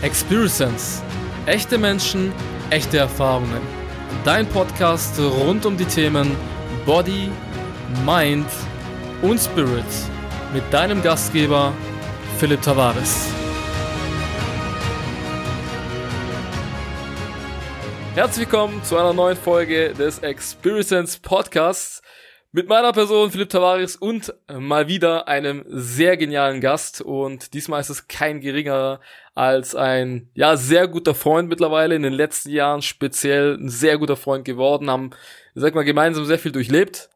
Experience. Echte Menschen, echte Erfahrungen. Dein Podcast rund um die Themen Body, Mind und Spirit. Mit deinem Gastgeber Philipp Tavares. Herzlich willkommen zu einer neuen Folge des Experience Podcasts mit meiner Person Philipp Tavares und mal wieder einem sehr genialen Gast und diesmal ist es kein geringerer als ein ja sehr guter Freund mittlerweile in den letzten Jahren speziell ein sehr guter Freund geworden haben sag mal gemeinsam sehr viel durchlebt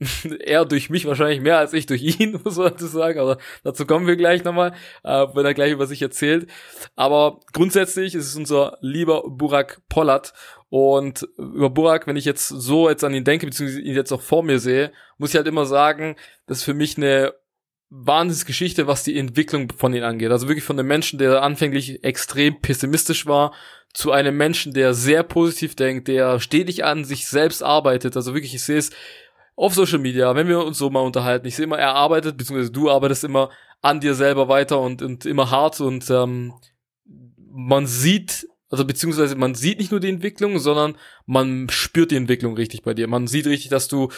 er durch mich wahrscheinlich mehr als ich durch ihn, muss man dazu sagen, aber dazu kommen wir gleich nochmal, äh, wenn er gleich über sich erzählt. Aber grundsätzlich ist es unser lieber Burak Pollard und über Burak, wenn ich jetzt so jetzt an ihn denke, beziehungsweise ihn jetzt auch vor mir sehe, muss ich halt immer sagen, das ist für mich eine Wahnsinnsgeschichte, was die Entwicklung von ihm angeht. Also wirklich von einem Menschen, der anfänglich extrem pessimistisch war, zu einem Menschen, der sehr positiv denkt, der stetig an sich selbst arbeitet. Also wirklich, ich sehe es auf Social Media, wenn wir uns so mal unterhalten. Ich sehe immer, er arbeitet, beziehungsweise du arbeitest immer an dir selber weiter und, und immer hart und ähm, man sieht also beziehungsweise man sieht nicht nur die Entwicklung, sondern man spürt die Entwicklung richtig bei dir. Man sieht richtig, dass du,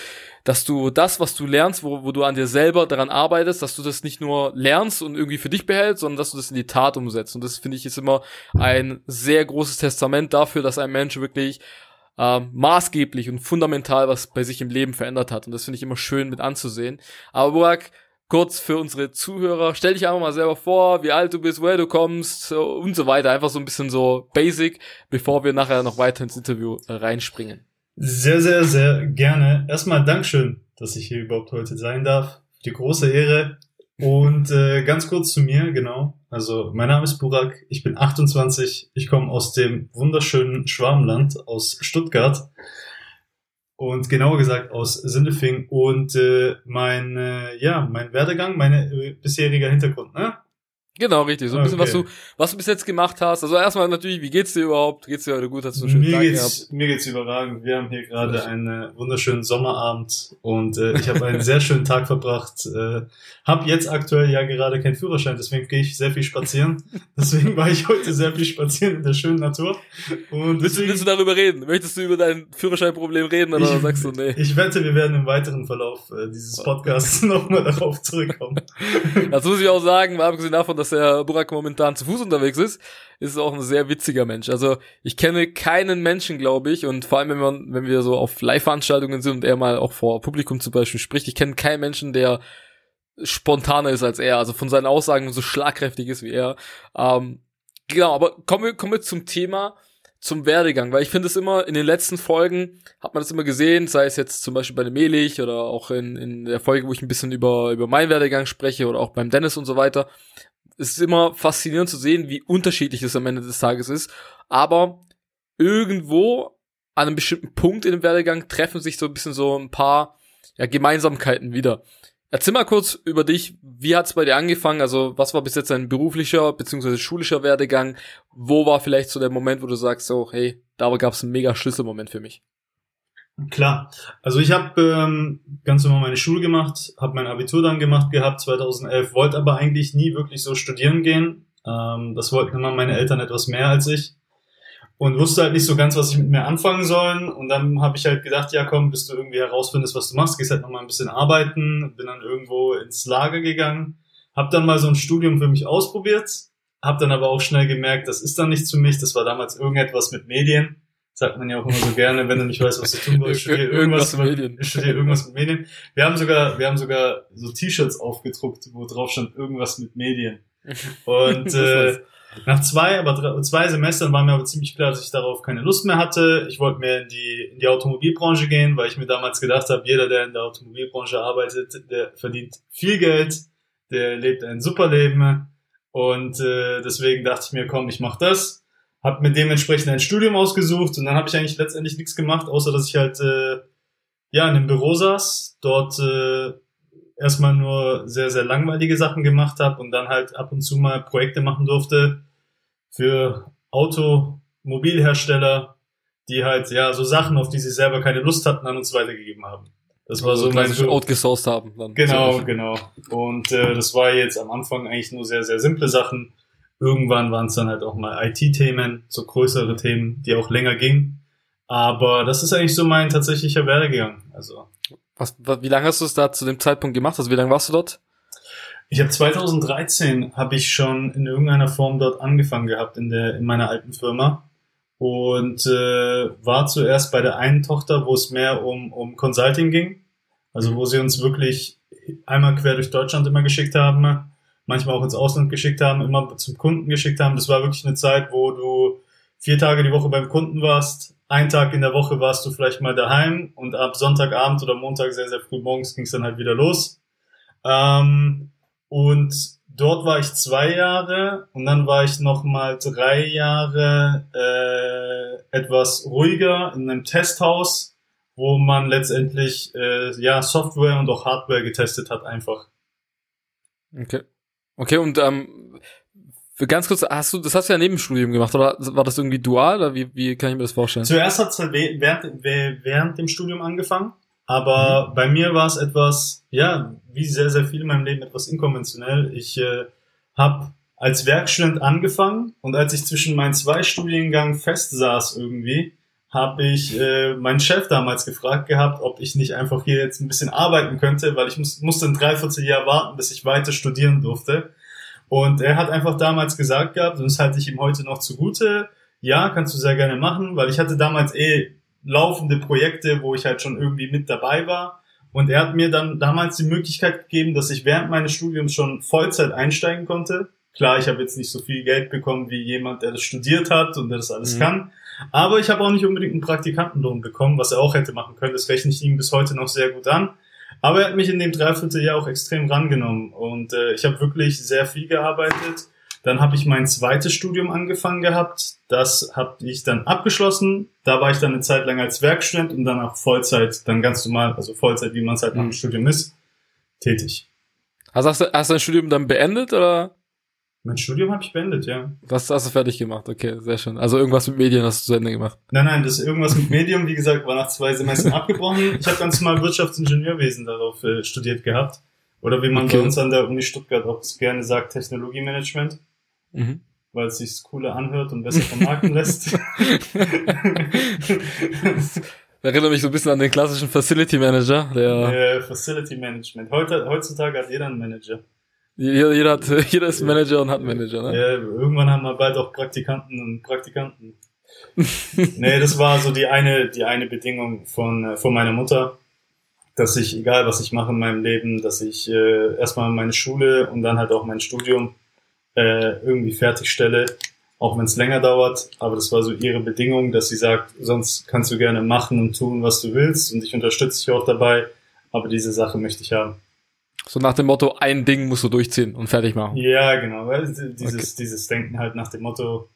dass du das, was du lernst, wo, wo du an dir selber daran arbeitest, dass du das nicht nur lernst und irgendwie für dich behältst, sondern dass du das in die Tat umsetzt. Und das finde ich ist immer ein sehr großes Testament dafür, dass ein Mensch wirklich äh, maßgeblich und fundamental was bei sich im Leben verändert hat. Und das finde ich immer schön mit anzusehen. Aber Burak, kurz für unsere Zuhörer. Stell dich einfach mal selber vor, wie alt du bist, woher du kommst und so weiter. Einfach so ein bisschen so basic, bevor wir nachher noch weiter ins Interview äh, reinspringen. Sehr, sehr, sehr gerne. Erstmal Dankeschön, dass ich hier überhaupt heute sein darf. Die große Ehre. Und äh, ganz kurz zu mir, genau. Also mein Name ist Burak, ich bin 28, ich komme aus dem wunderschönen Schwarmland, aus Stuttgart und genauer gesagt aus Sindelfing und äh, mein äh, ja mein Werdegang, mein äh, bisheriger Hintergrund, ne? Genau, richtig. So ein bisschen, okay. was du, was du bis jetzt gemacht hast. Also erstmal natürlich, wie geht's dir überhaupt? Geht's dir heute gut? Hast du einen schönen mir Tag geht's, gehabt? Mir geht's überragend. Wir haben hier gerade einen wunderschönen Sommerabend und äh, ich habe einen sehr schönen Tag verbracht. Äh, hab jetzt aktuell ja gerade keinen Führerschein, deswegen gehe ich sehr viel spazieren. Deswegen war ich heute sehr viel spazieren in der schönen Natur. Und willst, du, willst du darüber reden? Möchtest du über dein Führerscheinproblem reden oder ich, sagst du nee? Ich wette, wir werden im weiteren Verlauf äh, dieses Podcasts nochmal darauf zurückkommen. Das muss ich auch sagen, mal abgesehen davon, dass der Burak momentan zu Fuß unterwegs ist, ist auch ein sehr witziger Mensch. Also ich kenne keinen Menschen, glaube ich, und vor allem, wenn, man, wenn wir so auf Live-Veranstaltungen sind und er mal auch vor Publikum zum Beispiel spricht, ich kenne keinen Menschen, der spontaner ist als er, also von seinen Aussagen so schlagkräftig ist wie er. Ähm, genau, aber kommen wir, kommen wir zum Thema, zum Werdegang, weil ich finde es immer, in den letzten Folgen hat man das immer gesehen, sei es jetzt zum Beispiel bei dem Melich oder auch in, in der Folge, wo ich ein bisschen über, über meinen Werdegang spreche oder auch beim Dennis und so weiter. Es ist immer faszinierend zu sehen, wie unterschiedlich es am Ende des Tages ist. Aber irgendwo an einem bestimmten Punkt in dem Werdegang treffen sich so ein bisschen so ein paar ja, Gemeinsamkeiten wieder. Erzähl mal kurz über dich. Wie hat's bei dir angefangen? Also, was war bis jetzt dein beruflicher bzw. schulischer Werdegang? Wo war vielleicht so der Moment, wo du sagst, so, hey, da gab's einen mega Schlüsselmoment für mich? Klar. Also ich habe ähm, ganz normal meine Schule gemacht, habe mein Abitur dann gemacht gehabt 2011, wollte aber eigentlich nie wirklich so studieren gehen. Ähm, das wollten immer meine Eltern etwas mehr als ich und wusste halt nicht so ganz, was ich mit mir anfangen sollen. Und dann habe ich halt gedacht, ja komm, bis du irgendwie herausfindest, was du machst, gehst halt nochmal ein bisschen arbeiten. Bin dann irgendwo ins Lager gegangen, habe dann mal so ein Studium für mich ausprobiert, habe dann aber auch schnell gemerkt, das ist dann nichts für mich. Das war damals irgendetwas mit Medien. Sagt man ja auch immer so gerne, wenn du nicht weißt, was du tun willst, studier irgendwas, mit Medien. Studier irgendwas mit Medien. Wir haben sogar, wir haben sogar so T-Shirts aufgedruckt, wo drauf stand irgendwas mit Medien. Und äh, nach zwei, aber drei, zwei Semestern war mir aber ziemlich klar, dass ich darauf keine Lust mehr hatte. Ich wollte mehr in die, in die Automobilbranche gehen, weil ich mir damals gedacht habe, jeder, der in der Automobilbranche arbeitet, der verdient viel Geld, der lebt ein super Leben. Und äh, deswegen dachte ich mir, komm, ich mach das. Hab mir dementsprechend ein Studium ausgesucht und dann habe ich eigentlich letztendlich nichts gemacht, außer dass ich halt äh, ja in einem Büro saß, dort äh, erstmal nur sehr, sehr langweilige Sachen gemacht habe und dann halt ab und zu mal Projekte machen durfte für Automobilhersteller, die halt ja so Sachen, auf die sie selber keine Lust hatten, an uns weitergegeben haben. Das war also so mein outgesourced haben. Dann genau, genau. Und äh, das war jetzt am Anfang eigentlich nur sehr, sehr simple Sachen. Irgendwann waren es dann halt auch mal IT-Themen, so größere Themen, die auch länger gingen. Aber das ist eigentlich so mein tatsächlicher Werdegang. Also. Was, wie lange hast du es da zu dem Zeitpunkt gemacht? Also wie lange warst du dort? Ich habe 2013 habe ich schon in irgendeiner Form dort angefangen gehabt in der in meiner alten Firma und äh, war zuerst bei der einen Tochter, wo es mehr um um Consulting ging, also wo sie uns wirklich einmal quer durch Deutschland immer geschickt haben, manchmal auch ins Ausland geschickt haben, immer zum Kunden geschickt haben. Das war wirklich eine Zeit, wo du vier Tage die Woche beim Kunden warst, ein Tag in der Woche warst du vielleicht mal daheim und ab Sonntagabend oder Montag sehr, sehr früh morgens ging es dann halt wieder los. Ähm, und dort war ich zwei Jahre und dann war ich noch mal drei Jahre äh, etwas ruhiger in einem Testhaus, wo man letztendlich äh, ja Software und auch Hardware getestet hat einfach. Okay. Okay, und ähm, ganz kurz, hast du, das hast du ja neben dem Studium gemacht, oder war das irgendwie dual, oder wie, wie kann ich mir das vorstellen? Zuerst hat es halt während, während dem Studium angefangen, aber mhm. bei mir war es etwas, ja, wie sehr, sehr viel in meinem Leben etwas inkonventionell. Ich äh, habe als Werkstudent angefangen und als ich zwischen meinen zwei Studiengang festsaß irgendwie, habe ich äh, meinen Chef damals gefragt gehabt, ob ich nicht einfach hier jetzt ein bisschen arbeiten könnte, weil ich muss, musste ein Dreivierteljahr warten, bis ich weiter studieren durfte. Und er hat einfach damals gesagt gehabt, und das halte ich ihm heute noch zugute, ja, kannst du sehr gerne machen, weil ich hatte damals eh laufende Projekte, wo ich halt schon irgendwie mit dabei war. Und er hat mir dann damals die Möglichkeit gegeben, dass ich während meines Studiums schon Vollzeit einsteigen konnte. Klar, ich habe jetzt nicht so viel Geld bekommen wie jemand, der das studiert hat und der das alles mhm. kann. Aber ich habe auch nicht unbedingt einen Praktikantenlohn bekommen, was er auch hätte machen können. Das rechne ich ihm bis heute noch sehr gut an. Aber er hat mich in dem Dreivierteljahr auch extrem rangenommen und äh, ich habe wirklich sehr viel gearbeitet. Dann habe ich mein zweites Studium angefangen gehabt. Das habe ich dann abgeschlossen. Da war ich dann eine Zeit lang als Werkstudent und dann auch Vollzeit, dann ganz normal, also Vollzeit, wie man es halt nach dem mhm. Studium ist, tätig. Also hast du, hast du dein Studium dann beendet oder? Mein Studium habe ich beendet, ja. Das hast du fertig gemacht, okay, sehr schön. Also irgendwas mit Medien hast du zu Ende gemacht. Nein, nein, das irgendwas mit Medium, wie gesagt, war nach zwei Semestern abgebrochen. Ich habe ganz mal Wirtschaftsingenieurwesen darauf äh, studiert gehabt. Oder wie man okay. bei uns an der Uni Stuttgart auch gerne sagt, Technologiemanagement. Mhm. Weil es sich cooler anhört und besser vermarkten lässt. Erinnert mich so ein bisschen an den klassischen Facility Manager, der. Äh, Facility Management. Heute, heutzutage hat jeder einen Manager. Jeder, jeder, hat, jeder ist Manager und hat Manager, ne? Ja, irgendwann haben wir bald auch Praktikanten und Praktikanten. nee, das war so die eine, die eine Bedingung von, äh, von meiner Mutter, dass ich, egal was ich mache in meinem Leben, dass ich äh, erstmal meine Schule und dann halt auch mein Studium äh, irgendwie fertigstelle, auch wenn es länger dauert. Aber das war so ihre Bedingung, dass sie sagt, sonst kannst du gerne machen und tun, was du willst und ich unterstütze dich auch dabei, aber diese Sache möchte ich haben. So nach dem Motto, ein Ding musst du durchziehen und fertig machen. Ja, genau. Weil dieses, okay. dieses Denken halt nach dem Motto,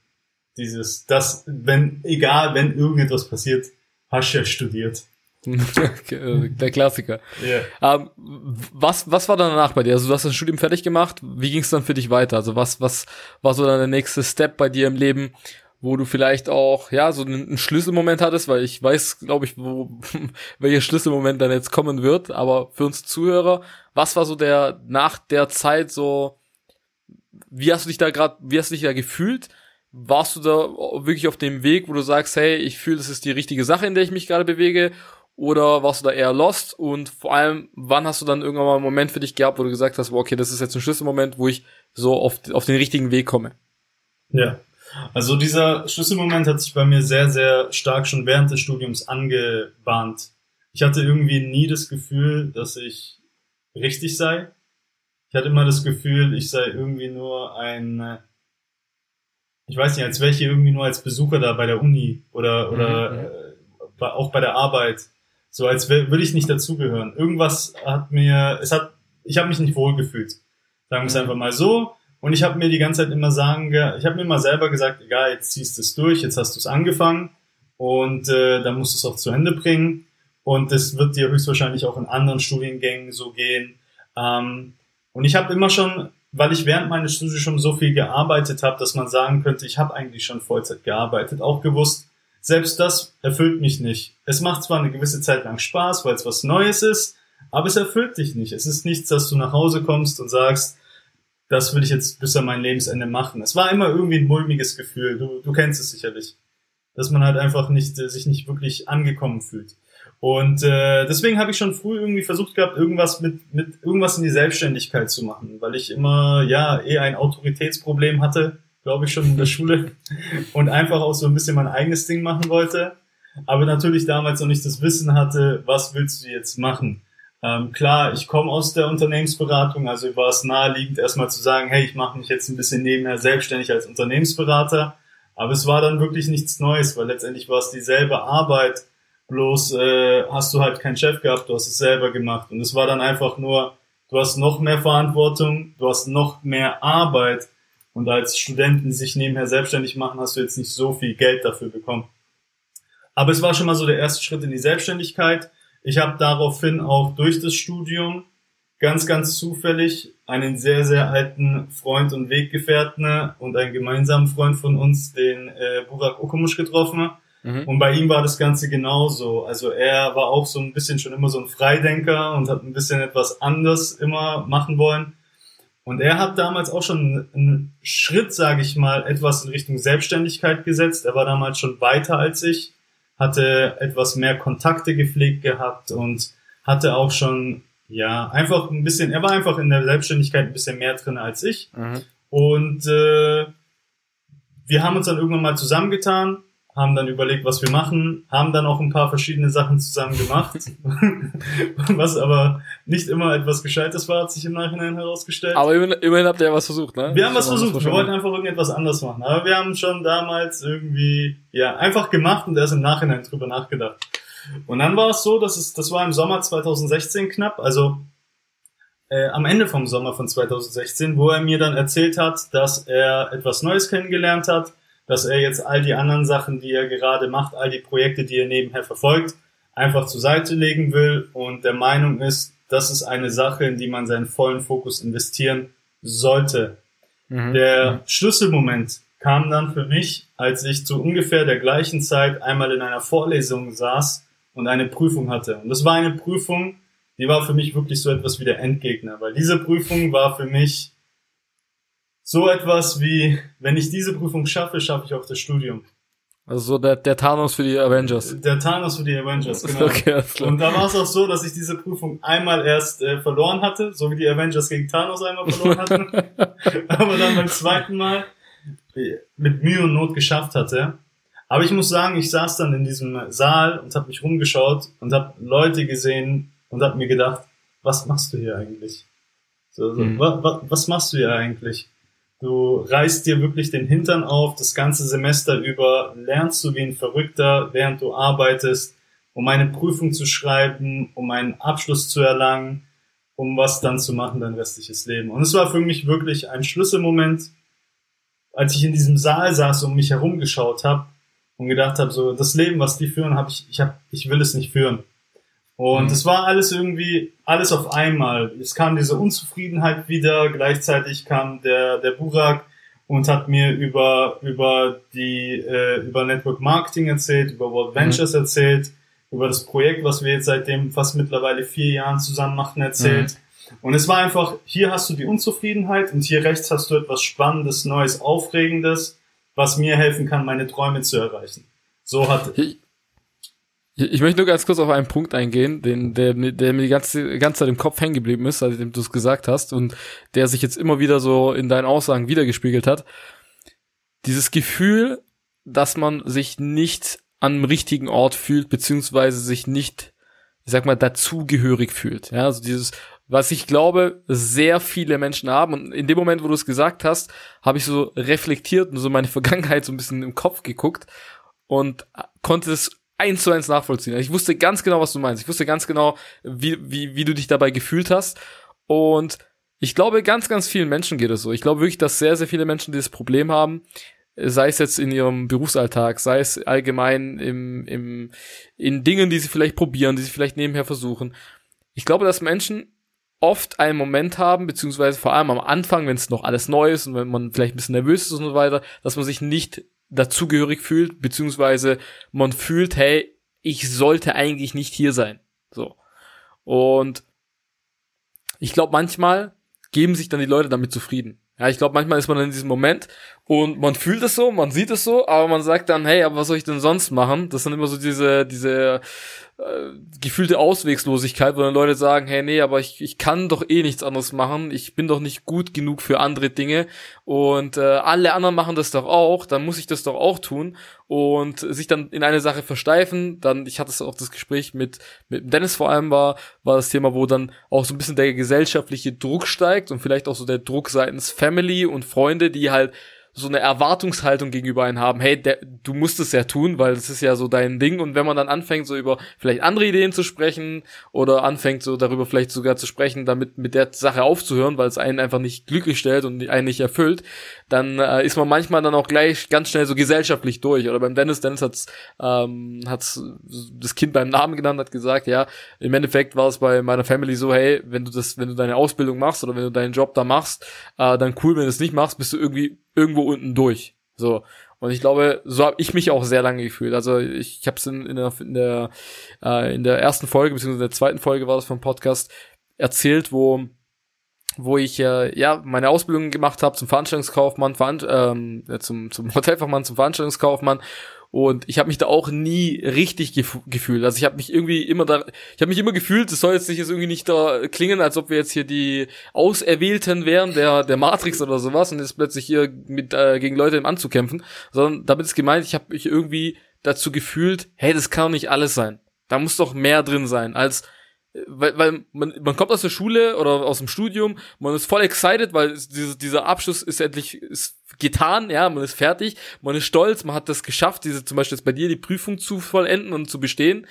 dieses, das, wenn, egal, wenn irgendetwas passiert, hast du ja studiert. Der Klassiker. Yeah. Ähm, was, was war dann danach bei dir? Also du hast das Studium fertig gemacht. Wie ging es dann für dich weiter? Also was, was war so dann der nächste Step bei dir im Leben, wo du vielleicht auch, ja, so einen Schlüsselmoment hattest, weil ich weiß, glaube ich, wo, welcher Schlüsselmoment dann jetzt kommen wird, aber für uns Zuhörer, was war so der, nach der Zeit so, wie hast du dich da gerade, wie hast du dich da gefühlt? Warst du da wirklich auf dem Weg, wo du sagst, hey, ich fühle, das ist die richtige Sache, in der ich mich gerade bewege? Oder warst du da eher lost? Und vor allem, wann hast du dann irgendwann mal einen Moment für dich gehabt, wo du gesagt hast, okay, das ist jetzt ein Schlüsselmoment, wo ich so auf, auf den richtigen Weg komme? Ja, also dieser Schlüsselmoment hat sich bei mir sehr, sehr stark schon während des Studiums angebahnt. Ich hatte irgendwie nie das Gefühl, dass ich richtig sei. Ich hatte immer das Gefühl, ich sei irgendwie nur ein, ich weiß nicht, als wäre ich hier irgendwie nur als Besucher da bei der Uni oder, oder mhm. äh, auch bei der Arbeit. So als würde ich nicht dazugehören. Irgendwas hat mir, es hat, ich habe mich nicht wohl gefühlt. Sagen wir es mhm. einfach mal so. Und ich habe mir die ganze Zeit immer sagen, ich habe mir immer selber gesagt, egal, jetzt ziehst du es durch, jetzt hast du es angefangen und äh, dann musst du es auch zu Ende bringen. Und das wird dir höchstwahrscheinlich auch in anderen Studiengängen so gehen. Ähm, und ich habe immer schon, weil ich während meines Studiums schon so viel gearbeitet habe, dass man sagen könnte, ich habe eigentlich schon Vollzeit gearbeitet, auch gewusst, selbst das erfüllt mich nicht. Es macht zwar eine gewisse Zeit lang Spaß, weil es was Neues ist, aber es erfüllt dich nicht. Es ist nichts, dass du nach Hause kommst und sagst, das will ich jetzt bis an mein Lebensende machen. Es war immer irgendwie ein mulmiges Gefühl. Du, du kennst es sicherlich. Dass man halt einfach nicht, äh, sich nicht wirklich angekommen fühlt. Und äh, deswegen habe ich schon früh irgendwie versucht gehabt, irgendwas mit, mit irgendwas in die Selbstständigkeit zu machen, weil ich immer ja eh ein Autoritätsproblem hatte, glaube ich schon in der Schule und einfach auch so ein bisschen mein eigenes Ding machen wollte, aber natürlich damals noch nicht das Wissen hatte, was willst du jetzt machen? Ähm, klar, ich komme aus der Unternehmensberatung, also war es naheliegend, erstmal zu sagen, hey, ich mache mich jetzt ein bisschen nebenher selbstständig als Unternehmensberater. Aber es war dann wirklich nichts Neues, weil letztendlich war es dieselbe Arbeit, bloß äh, hast du halt keinen Chef gehabt, du hast es selber gemacht. Und es war dann einfach nur, du hast noch mehr Verantwortung, du hast noch mehr Arbeit. Und als Studenten sich nebenher selbstständig machen, hast du jetzt nicht so viel Geld dafür bekommen. Aber es war schon mal so der erste Schritt in die Selbstständigkeit. Ich habe daraufhin auch durch das Studium ganz, ganz zufällig einen sehr, sehr alten Freund und Weggefährten und einen gemeinsamen Freund von uns, den äh, Burak Okumusch, getroffen. Mhm. Und bei ihm war das Ganze genauso. Also er war auch so ein bisschen schon immer so ein Freidenker und hat ein bisschen etwas anders immer machen wollen. Und er hat damals auch schon einen Schritt, sage ich mal, etwas in Richtung Selbstständigkeit gesetzt. Er war damals schon weiter als ich hatte etwas mehr Kontakte gepflegt gehabt und hatte auch schon, ja, einfach ein bisschen, er war einfach in der Selbstständigkeit ein bisschen mehr drin als ich. Mhm. Und äh, wir haben uns dann irgendwann mal zusammengetan haben dann überlegt, was wir machen, haben dann auch ein paar verschiedene Sachen zusammen gemacht, was aber nicht immer etwas Gescheites war, hat sich im Nachhinein herausgestellt. Aber immerhin, habt ihr was versucht, ne? Wir haben was versucht, wir wollten einfach irgendetwas anderes machen, aber wir haben schon damals irgendwie, ja, einfach gemacht und erst im Nachhinein drüber nachgedacht. Und dann war es so, dass es, das war im Sommer 2016 knapp, also äh, am Ende vom Sommer von 2016, wo er mir dann erzählt hat, dass er etwas Neues kennengelernt hat, dass er jetzt all die anderen Sachen, die er gerade macht, all die Projekte, die er nebenher verfolgt, einfach zur Seite legen will und der Meinung ist, das ist eine Sache, in die man seinen vollen Fokus investieren sollte. Mhm. Der Schlüsselmoment kam dann für mich, als ich zu ungefähr der gleichen Zeit einmal in einer Vorlesung saß und eine Prüfung hatte. Und das war eine Prüfung, die war für mich wirklich so etwas wie der Endgegner, weil diese Prüfung war für mich so etwas wie, wenn ich diese Prüfung schaffe, schaffe ich auch das Studium. Also so der, der Thanos für die Avengers. Der Thanos für die Avengers, genau. Okay, Und da war es auch so, dass ich diese Prüfung einmal erst äh, verloren hatte, so wie die Avengers gegen Thanos einmal verloren hatten. aber dann beim zweiten Mal äh, mit Mühe und Not geschafft hatte. Aber ich muss sagen, ich saß dann in diesem Saal und habe mich rumgeschaut und habe Leute gesehen und habe mir gedacht, was machst du hier eigentlich? So, so, mhm. wa, wa, was machst du hier eigentlich? Du reißt dir wirklich den Hintern auf, das ganze Semester über lernst du wie ein Verrückter, während du arbeitest, um eine Prüfung zu schreiben, um einen Abschluss zu erlangen, um was dann zu machen dein restliches Leben. Und es war für mich wirklich ein Schlüsselmoment, als ich in diesem Saal saß und mich herumgeschaut habe und gedacht habe, so das Leben, was die führen, habe ich, ich hab, ich will es nicht führen. Und mhm. es war alles irgendwie, alles auf einmal. Es kam diese Unzufriedenheit wieder, gleichzeitig kam der, der Burak und hat mir über, über die, äh, über Network Marketing erzählt, über World mhm. Ventures mhm. erzählt, über das Projekt, was wir jetzt seitdem fast mittlerweile vier Jahren zusammen machen, erzählt. Mhm. Und es war einfach, hier hast du die Unzufriedenheit und hier rechts hast du etwas Spannendes, Neues, Aufregendes, was mir helfen kann, meine Träume zu erreichen. So hat, ich möchte nur ganz kurz auf einen Punkt eingehen, den, der, der mir die ganze, ganze Zeit im Kopf hängen geblieben ist, seitdem du es gesagt hast und der sich jetzt immer wieder so in deinen Aussagen wiedergespiegelt hat. Dieses Gefühl, dass man sich nicht am richtigen Ort fühlt, beziehungsweise sich nicht, ich sag mal, dazugehörig fühlt. Ja, also dieses, was ich glaube, sehr viele Menschen haben. Und in dem Moment, wo du es gesagt hast, habe ich so reflektiert und so meine Vergangenheit so ein bisschen im Kopf geguckt und konnte es eins zu eins nachvollziehen. Ich wusste ganz genau, was du meinst. Ich wusste ganz genau, wie, wie, wie du dich dabei gefühlt hast. Und ich glaube, ganz, ganz vielen Menschen geht es so. Ich glaube wirklich, dass sehr, sehr viele Menschen dieses Problem haben, sei es jetzt in ihrem Berufsalltag, sei es allgemein im, im, in Dingen, die sie vielleicht probieren, die sie vielleicht nebenher versuchen. Ich glaube, dass Menschen oft einen Moment haben, beziehungsweise vor allem am Anfang, wenn es noch alles neu ist und wenn man vielleicht ein bisschen nervös ist und so weiter, dass man sich nicht dazugehörig fühlt, beziehungsweise man fühlt, hey, ich sollte eigentlich nicht hier sein. So. Und ich glaube, manchmal geben sich dann die Leute damit zufrieden. Ja, ich glaube, manchmal ist man in diesem Moment und man fühlt es so, man sieht es so, aber man sagt dann, hey, aber was soll ich denn sonst machen? Das sind immer so diese, diese äh, gefühlte Auswegslosigkeit, wo dann Leute sagen, hey, nee, aber ich, ich kann doch eh nichts anderes machen, ich bin doch nicht gut genug für andere Dinge. Und äh, alle anderen machen das doch auch, dann muss ich das doch auch tun. Und sich dann in eine Sache versteifen, dann, ich hatte es auch das Gespräch mit, mit Dennis vor allem war, war das Thema, wo dann auch so ein bisschen der gesellschaftliche Druck steigt und vielleicht auch so der Druck seitens Family und Freunde, die halt so eine Erwartungshaltung gegenüber einen haben, hey, der, du musst es ja tun, weil das ist ja so dein Ding. Und wenn man dann anfängt, so über vielleicht andere Ideen zu sprechen oder anfängt, so darüber vielleicht sogar zu sprechen, damit mit der Sache aufzuhören, weil es einen einfach nicht glücklich stellt und einen nicht erfüllt, dann äh, ist man manchmal dann auch gleich ganz schnell so gesellschaftlich durch. Oder beim Dennis, Dennis hat's, ähm, hat's das Kind beim Namen genannt, hat gesagt, ja, im Endeffekt war es bei meiner Family so, hey, wenn du das, wenn du deine Ausbildung machst oder wenn du deinen Job da machst, äh, dann cool, wenn du es nicht machst, bist du irgendwie irgendwo unten durch. So. Und ich glaube, so habe ich mich auch sehr lange gefühlt. Also ich, ich habe es in, in, der, in, der, äh, in der ersten Folge, beziehungsweise in der zweiten Folge war das vom Podcast, erzählt, wo wo ich äh, ja meine Ausbildung gemacht habe zum Veranstaltungskaufmann, Veran ähm, zum, zum Hotelfachmann, zum Veranstaltungskaufmann und ich habe mich da auch nie richtig gef gefühlt. Also ich habe mich irgendwie immer da, ich habe mich immer gefühlt, es soll jetzt nicht jetzt irgendwie nicht da klingen, als ob wir jetzt hier die Auserwählten wären, der der Matrix oder sowas und jetzt plötzlich hier mit äh, gegen Leute im Anzug sondern damit ist gemeint, ich habe mich irgendwie dazu gefühlt, hey, das kann doch nicht alles sein. Da muss doch mehr drin sein als weil, weil man, man kommt aus der Schule oder aus dem Studium, man ist voll excited, weil diese, dieser Abschluss ist endlich ist getan, ja, man ist fertig, man ist stolz, man hat das geschafft, diese zum Beispiel jetzt bei dir die Prüfung zu vollenden und zu bestehen.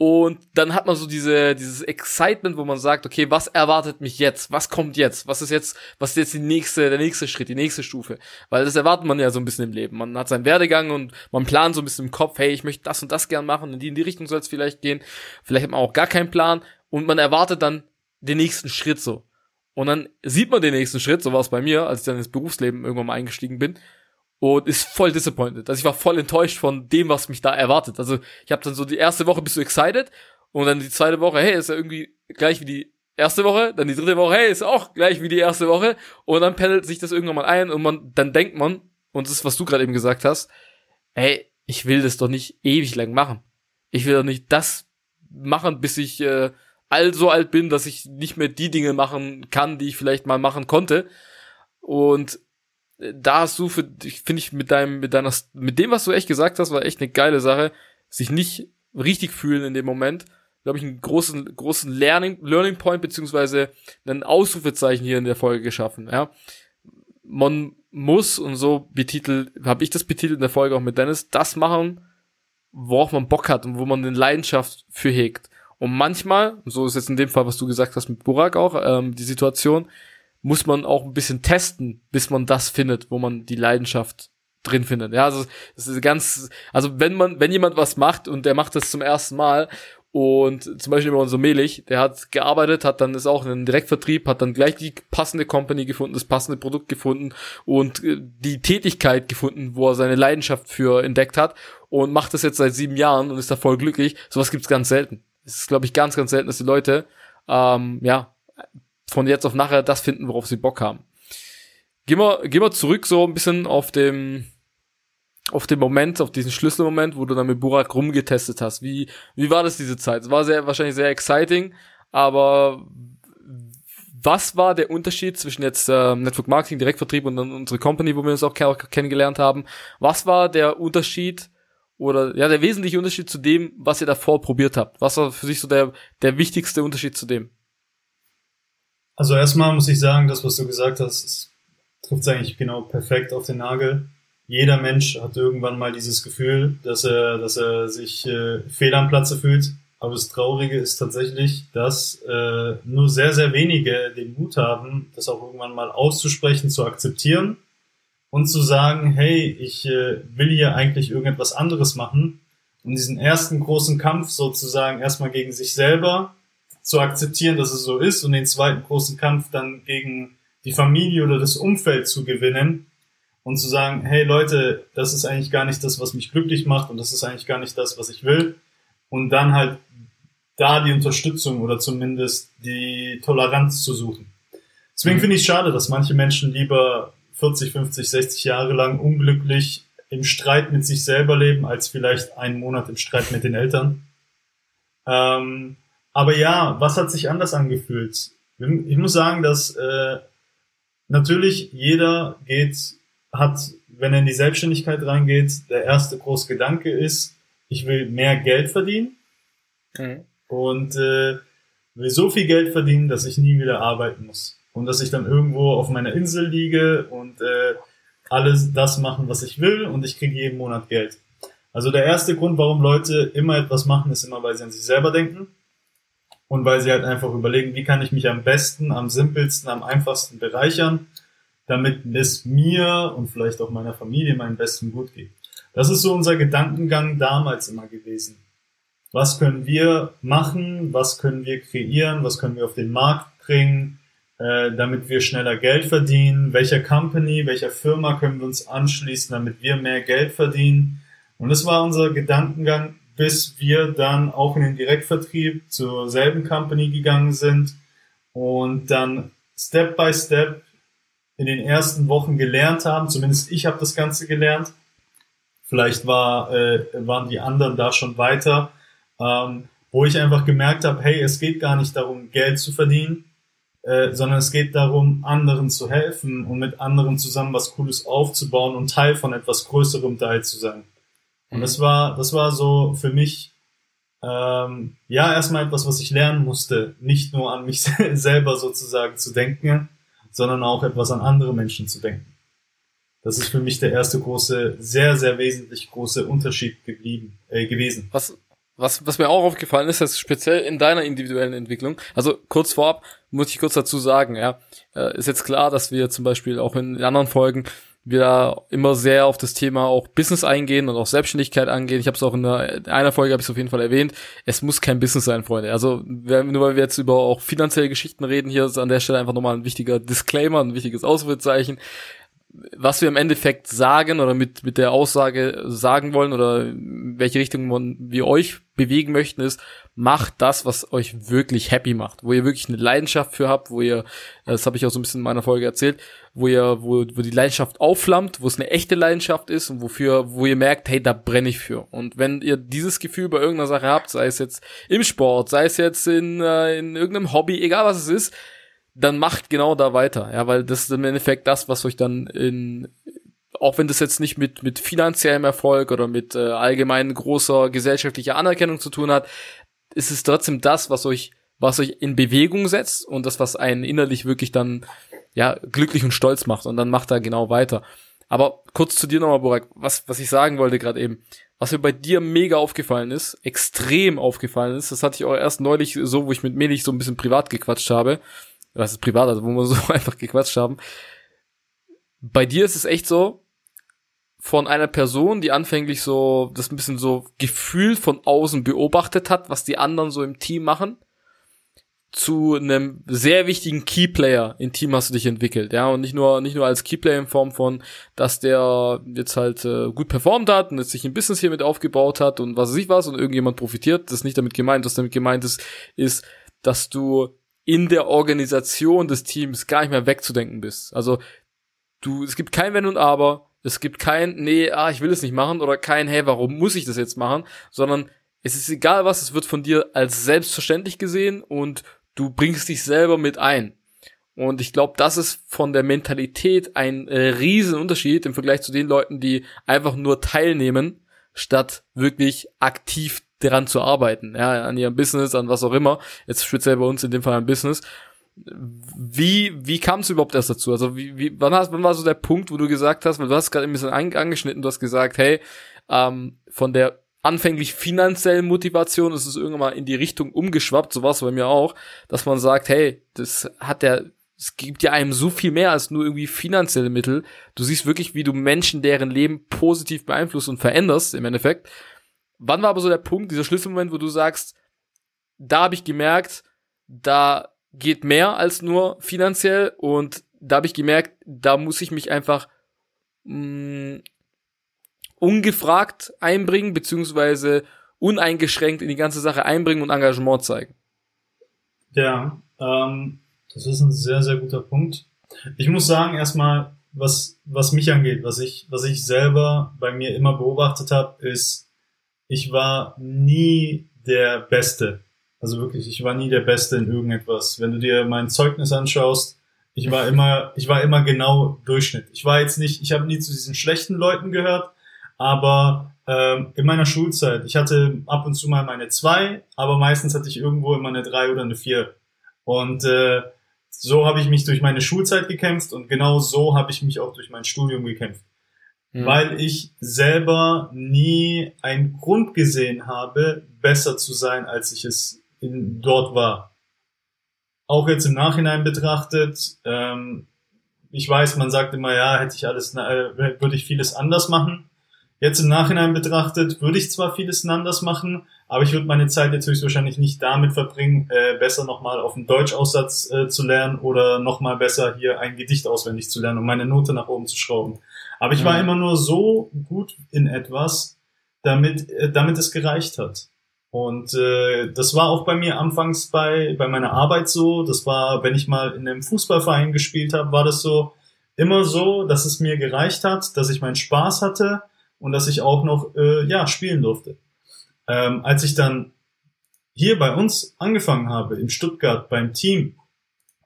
Und dann hat man so diese, dieses Excitement, wo man sagt, okay, was erwartet mich jetzt? Was kommt jetzt? Was ist jetzt, was ist jetzt die nächste, der nächste Schritt, die nächste Stufe? Weil das erwartet man ja so ein bisschen im Leben. Man hat seinen Werdegang und man plant so ein bisschen im Kopf, hey, ich möchte das und das gern machen, in die, in die Richtung soll es vielleicht gehen. Vielleicht hat man auch gar keinen Plan und man erwartet dann den nächsten Schritt so. Und dann sieht man den nächsten Schritt, so war es bei mir, als ich dann ins Berufsleben irgendwann mal eingestiegen bin und ist voll disappointed. Also ich war voll enttäuscht von dem, was mich da erwartet. Also ich habe dann so die erste Woche bist du excited und dann die zweite Woche, hey, ist ja irgendwie gleich wie die erste Woche, dann die dritte Woche, hey, ist auch gleich wie die erste Woche und dann pendelt sich das irgendwann mal ein und man dann denkt man und das ist was du gerade eben gesagt hast, hey, ich will das doch nicht ewig lang machen. Ich will doch nicht das machen, bis ich äh, all so alt bin, dass ich nicht mehr die Dinge machen kann, die ich vielleicht mal machen konnte. Und da hast du für, finde ich, mit deinem, mit deiner, mit dem, was du echt gesagt hast, war echt eine geile Sache. Sich nicht richtig fühlen in dem Moment. Glaube ich, einen großen, großen Learning, Learning Point, beziehungsweise ein Ausrufezeichen hier in der Folge geschaffen, ja. Man muss, und so betitelt, habe ich das betitelt in der Folge auch mit Dennis, das machen, worauf man Bock hat und wo man eine Leidenschaft für hegt. Und manchmal, so ist jetzt in dem Fall, was du gesagt hast mit Burak auch, ähm, die Situation, muss man auch ein bisschen testen, bis man das findet, wo man die Leidenschaft drin findet. Ja, also das ist ganz, also wenn man, wenn jemand was macht und der macht das zum ersten Mal und zum Beispiel immer unser Melich, der hat gearbeitet, hat dann ist auch in einem Direktvertrieb, hat dann gleich die passende Company gefunden, das passende Produkt gefunden und äh, die Tätigkeit gefunden, wo er seine Leidenschaft für entdeckt hat und macht das jetzt seit sieben Jahren und ist da voll glücklich. Sowas gibt's ganz selten. Es ist, glaube ich, ganz, ganz selten, dass die Leute ähm, ja von jetzt auf nachher das finden, worauf sie Bock haben. Gehen wir, gehen wir zurück so ein bisschen auf dem, auf den Moment, auf diesen Schlüsselmoment, wo du dann mit Burak rumgetestet hast. Wie, wie war das diese Zeit? Es war sehr, wahrscheinlich sehr exciting, aber was war der Unterschied zwischen jetzt äh, Network Marketing, Direktvertrieb und dann unsere Company, wo wir uns auch kennengelernt haben? Was war der Unterschied oder ja der wesentliche Unterschied zu dem, was ihr davor probiert habt? Was war für sich so der der wichtigste Unterschied zu dem? Also erstmal muss ich sagen, das, was du gesagt hast, trifft eigentlich genau perfekt auf den Nagel. Jeder Mensch hat irgendwann mal dieses Gefühl, dass er, dass er sich äh, fehl am Platze fühlt. Aber das Traurige ist tatsächlich, dass äh, nur sehr, sehr wenige den Mut haben, das auch irgendwann mal auszusprechen, zu akzeptieren und zu sagen, hey, ich äh, will hier eigentlich irgendetwas anderes machen. Und diesen ersten großen Kampf sozusagen erstmal gegen sich selber zu akzeptieren, dass es so ist und den zweiten großen Kampf dann gegen die Familie oder das Umfeld zu gewinnen und zu sagen, hey Leute, das ist eigentlich gar nicht das, was mich glücklich macht und das ist eigentlich gar nicht das, was ich will und dann halt da die Unterstützung oder zumindest die Toleranz zu suchen. Deswegen mhm. finde ich es schade, dass manche Menschen lieber 40, 50, 60 Jahre lang unglücklich im Streit mit sich selber leben, als vielleicht einen Monat im Streit mit den Eltern. Ähm, aber ja, was hat sich anders angefühlt? Ich muss sagen, dass äh, natürlich jeder geht, hat, wenn er in die Selbstständigkeit reingeht, der erste große Gedanke ist, ich will mehr Geld verdienen mhm. und äh, will so viel Geld verdienen, dass ich nie wieder arbeiten muss und dass ich dann irgendwo auf meiner Insel liege und äh, alles das machen, was ich will und ich kriege jeden Monat Geld. Also der erste Grund, warum Leute immer etwas machen, ist immer, weil sie an sich selber denken und weil sie halt einfach überlegen, wie kann ich mich am besten, am simpelsten, am einfachsten bereichern, damit es mir und vielleicht auch meiner Familie meinen Besten gut geht. Das ist so unser Gedankengang damals immer gewesen. Was können wir machen? Was können wir kreieren? Was können wir auf den Markt bringen? Äh, damit wir schneller Geld verdienen, welcher Company, welcher Firma können wir uns anschließen, damit wir mehr Geld verdienen. Und das war unser Gedankengang, bis wir dann auch in den Direktvertrieb zur selben Company gegangen sind und dann Step by Step in den ersten Wochen gelernt haben, zumindest ich habe das Ganze gelernt. Vielleicht war, äh, waren die anderen da schon weiter, ähm, wo ich einfach gemerkt habe, hey, es geht gar nicht darum, Geld zu verdienen, äh, sondern es geht darum, anderen zu helfen und mit anderen zusammen was Cooles aufzubauen und Teil von etwas Größerem Teil zu sein. Und mhm. das war, das war so für mich ähm, ja erstmal etwas, was ich lernen musste, nicht nur an mich selber sozusagen zu denken, sondern auch etwas an andere Menschen zu denken. Das ist für mich der erste große, sehr, sehr wesentlich große Unterschied geblieben, äh, gewesen. Was, was, was mir auch aufgefallen ist, ist speziell in deiner individuellen Entwicklung, also kurz vorab, muss ich kurz dazu sagen, ja, äh, ist jetzt klar, dass wir zum Beispiel auch in anderen Folgen wir immer sehr auf das Thema auch Business eingehen und auch Selbstständigkeit angehen. Ich habe es auch in einer, einer Folge habe ich auf jeden Fall erwähnt. Es muss kein Business sein, Freunde. Also nur weil wir jetzt über auch finanzielle Geschichten reden, hier ist an der Stelle einfach nochmal ein wichtiger Disclaimer, ein wichtiges Ausrufezeichen was wir im Endeffekt sagen oder mit, mit der Aussage sagen wollen oder welche Richtung wir euch bewegen möchten, ist, macht das, was euch wirklich happy macht, wo ihr wirklich eine Leidenschaft für habt, wo ihr, das habe ich auch so ein bisschen in meiner Folge erzählt, wo ihr, wo, wo die Leidenschaft aufflammt, wo es eine echte Leidenschaft ist und wofür, wo ihr merkt, hey, da brenne ich für. Und wenn ihr dieses Gefühl bei irgendeiner Sache habt, sei es jetzt im Sport, sei es jetzt in, äh, in irgendeinem Hobby, egal was es ist, dann macht genau da weiter, ja, weil das ist im Endeffekt das, was euch dann in, auch wenn das jetzt nicht mit, mit finanziellem Erfolg oder mit äh, allgemein großer gesellschaftlicher Anerkennung zu tun hat, ist es trotzdem das, was euch, was euch in Bewegung setzt und das, was einen innerlich wirklich dann, ja, glücklich und stolz macht und dann macht er genau weiter. Aber kurz zu dir nochmal, Burak, was, was ich sagen wollte gerade eben, was mir bei dir mega aufgefallen ist, extrem aufgefallen ist, das hatte ich auch erst neulich so, wo ich mit Melich so ein bisschen privat gequatscht habe, das ist privat, also wo wir so einfach gequatscht haben. Bei dir ist es echt so, von einer Person, die anfänglich so das ein bisschen so gefühlt von außen beobachtet hat, was die anderen so im Team machen, zu einem sehr wichtigen Keyplayer im Team hast du dich entwickelt, ja, und nicht nur nicht nur als Keyplayer in Form von, dass der jetzt halt äh, gut performt hat und jetzt sich ein Business hier mit aufgebaut hat und was weiß ich was und irgendjemand profitiert, das ist nicht damit gemeint, was damit gemeint ist, ist, dass du in der Organisation des Teams gar nicht mehr wegzudenken bist. Also du, es gibt kein Wenn und Aber, es gibt kein, nee, ah, ich will es nicht machen oder kein, hey, warum muss ich das jetzt machen, sondern es ist egal was, es wird von dir als selbstverständlich gesehen und du bringst dich selber mit ein. Und ich glaube, das ist von der Mentalität ein äh, riesen Unterschied im Vergleich zu den Leuten, die einfach nur teilnehmen, statt wirklich aktiv daran zu arbeiten, ja, an ihrem Business, an was auch immer. Jetzt speziell bei uns in dem Fall ein Business. Wie, wie kam es überhaupt erst dazu? Also wie, wie, wann, hast, wann war so der Punkt, wo du gesagt hast, weil du hast gerade ein bisschen angeschnitten, du hast gesagt, hey, ähm, von der anfänglich finanziellen Motivation ist irgendwann mal in die Richtung umgeschwappt, so war es bei mir auch, dass man sagt, hey, das hat der, es gibt ja einem so viel mehr als nur irgendwie finanzielle Mittel. Du siehst wirklich, wie du Menschen, deren Leben positiv beeinflusst und veränderst im Endeffekt. Wann war aber so der Punkt, dieser Schlüsselmoment, wo du sagst, da habe ich gemerkt, da geht mehr als nur finanziell und da habe ich gemerkt, da muss ich mich einfach mh, mm, ungefragt einbringen, beziehungsweise uneingeschränkt in die ganze Sache einbringen und Engagement zeigen. Ja, ähm, Das ist ein sehr, sehr guter Punkt. Ich muss sagen, erstmal, was, was mich angeht, was ich, was ich selber bei mir immer beobachtet habe, ist, ich war nie der Beste. Also wirklich, ich war nie der Beste in irgendetwas. Wenn du dir mein Zeugnis anschaust, ich war immer, ich war immer genau Durchschnitt. Ich war jetzt nicht, ich habe nie zu diesen schlechten Leuten gehört, aber ähm, in meiner Schulzeit, ich hatte ab und zu mal meine zwei, aber meistens hatte ich irgendwo immer eine drei oder eine vier. Und äh, so habe ich mich durch meine Schulzeit gekämpft und genau so habe ich mich auch durch mein Studium gekämpft. Mhm. Weil ich selber nie einen Grund gesehen habe, besser zu sein, als ich es in, dort war. Auch jetzt im Nachhinein betrachtet, ähm, ich weiß, man sagt immer, ja, hätte ich alles, äh, würde ich vieles anders machen. Jetzt im Nachhinein betrachtet, würde ich zwar vieles anders machen, aber ich würde meine Zeit jetzt höchstwahrscheinlich nicht damit verbringen, äh, besser nochmal auf einen Deutschaussatz äh, zu lernen oder nochmal besser hier ein Gedicht auswendig zu lernen, um meine Note nach oben zu schrauben. Aber ich war mhm. immer nur so gut in etwas, damit, äh, damit es gereicht hat. Und äh, das war auch bei mir anfangs bei, bei meiner Arbeit so. Das war, wenn ich mal in einem Fußballverein gespielt habe, war das so immer so, dass es mir gereicht hat, dass ich meinen Spaß hatte und dass ich auch noch äh, ja spielen durfte. Ähm, als ich dann hier bei uns angefangen habe, in Stuttgart beim Team,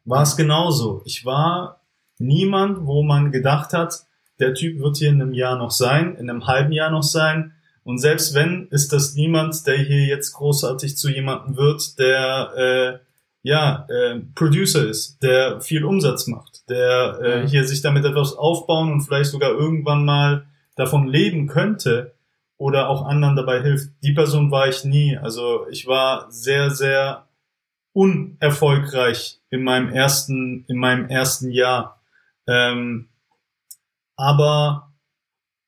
war es genauso. Ich war niemand, wo man gedacht hat, der Typ wird hier in einem Jahr noch sein, in einem halben Jahr noch sein. Und selbst wenn, ist das niemand, der hier jetzt großartig zu jemandem wird, der äh, ja äh, Producer ist, der viel Umsatz macht, der äh, hier sich damit etwas aufbauen und vielleicht sogar irgendwann mal davon leben könnte oder auch anderen dabei hilft. Die Person war ich nie. Also ich war sehr, sehr unerfolgreich in meinem ersten, in meinem ersten Jahr. Ähm, aber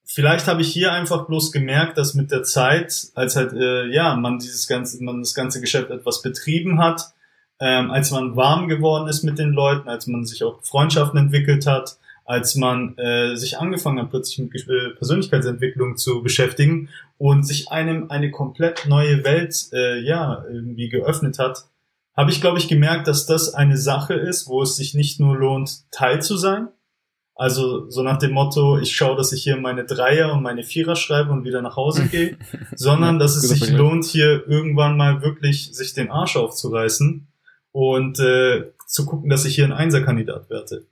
vielleicht habe ich hier einfach bloß gemerkt, dass mit der Zeit, als halt äh, ja man dieses ganze, man das ganze Geschäft etwas betrieben hat, ähm, als man warm geworden ist mit den Leuten, als man sich auch Freundschaften entwickelt hat, als man äh, sich angefangen hat, plötzlich mit äh, Persönlichkeitsentwicklung zu beschäftigen und sich einem eine komplett neue Welt äh, ja irgendwie geöffnet hat, habe ich, glaube ich, gemerkt, dass das eine Sache ist, wo es sich nicht nur lohnt, Teil zu sein. Also so nach dem Motto, ich schaue, dass ich hier meine Dreier und meine Vierer schreibe und wieder nach Hause gehe, sondern dass es sich lohnt, hier irgendwann mal wirklich sich den Arsch aufzureißen und äh, zu gucken, dass ich hier ein Einserkandidat werde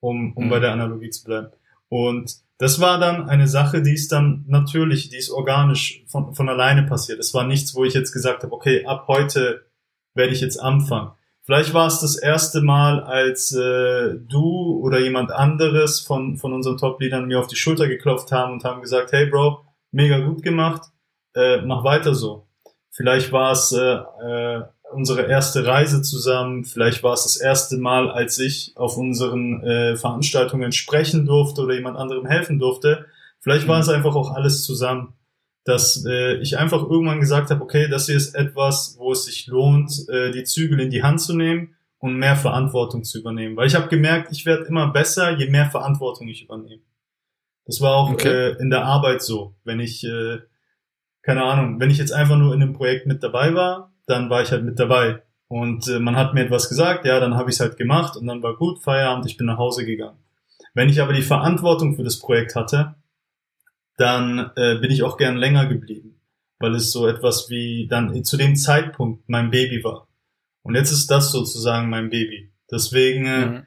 um, um mhm. bei der Analogie zu bleiben. Und das war dann eine Sache, die ist dann natürlich, die ist organisch von, von alleine passiert. Es war nichts, wo ich jetzt gesagt habe, okay, ab heute werde ich jetzt anfangen. Vielleicht war es das erste Mal, als äh, du oder jemand anderes von, von unseren Top-Leadern mir auf die Schulter geklopft haben und haben gesagt, hey Bro, mega gut gemacht, äh, mach weiter so. Vielleicht war es äh, äh, unsere erste Reise zusammen. Vielleicht war es das erste Mal, als ich auf unseren äh, Veranstaltungen sprechen durfte oder jemand anderem helfen durfte. Vielleicht war es mhm. einfach auch alles zusammen, dass äh, ich einfach irgendwann gesagt habe, okay, das hier ist etwas, wo es sich lohnt, äh, die Zügel in die Hand zu nehmen und mehr Verantwortung zu übernehmen. Weil ich habe gemerkt, ich werde immer besser, je mehr Verantwortung ich übernehme. Das war auch okay. äh, in der Arbeit so. Wenn ich, äh, keine Ahnung, wenn ich jetzt einfach nur in einem Projekt mit dabei war, dann war ich halt mit dabei. Und äh, man hat mir etwas gesagt, ja, dann habe ich es halt gemacht und dann war gut, Feierabend, ich bin nach Hause gegangen. Wenn ich aber die Verantwortung für das Projekt hatte, dann äh, bin ich auch gern länger geblieben, weil es so etwas wie dann zu dem Zeitpunkt mein Baby war. Und jetzt ist das sozusagen mein Baby. Deswegen äh, mhm.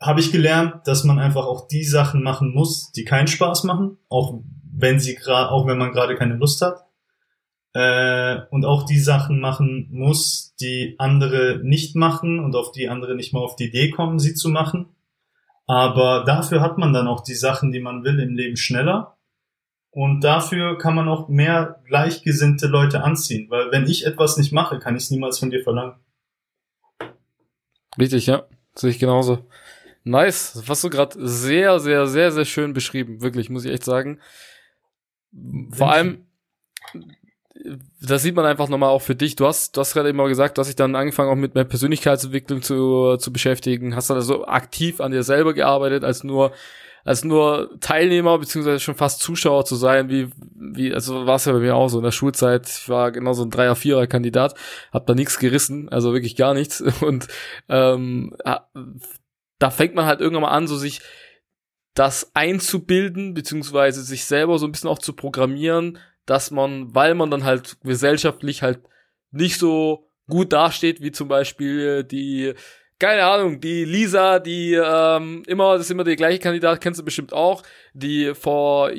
habe ich gelernt, dass man einfach auch die Sachen machen muss, die keinen Spaß machen, auch wenn sie gerade, auch wenn man gerade keine Lust hat äh, und auch die Sachen machen muss, die andere nicht machen und auf die andere nicht mal auf die Idee kommen, sie zu machen. Aber dafür hat man dann auch die Sachen, die man will im Leben schneller. Und dafür kann man auch mehr gleichgesinnte Leute anziehen. Weil wenn ich etwas nicht mache, kann ich es niemals von dir verlangen. Richtig, ja. Sehe ich genauso. Nice. Das hast du gerade sehr, sehr, sehr, sehr schön beschrieben. Wirklich, muss ich echt sagen. Vor allem, das sieht man einfach nochmal auch für dich. Du hast, du hast gerade eben mal gesagt, du hast dich dann angefangen auch mit mehr Persönlichkeitsentwicklung zu, zu beschäftigen, hast dann also aktiv an dir selber gearbeitet, als nur als nur Teilnehmer beziehungsweise schon fast Zuschauer zu sein, wie, wie, also war es ja bei mir auch so in der Schulzeit. Ich war genau so ein Dreier, Vierer Kandidat, hab da nichts gerissen, also wirklich gar nichts. Und ähm, da fängt man halt irgendwann mal an, so sich das einzubilden, beziehungsweise sich selber so ein bisschen auch zu programmieren, dass man, weil man dann halt gesellschaftlich halt nicht so gut dasteht, wie zum Beispiel die keine Ahnung, die Lisa, die ähm, immer, das ist immer der gleiche Kandidat, kennst du bestimmt auch, die vor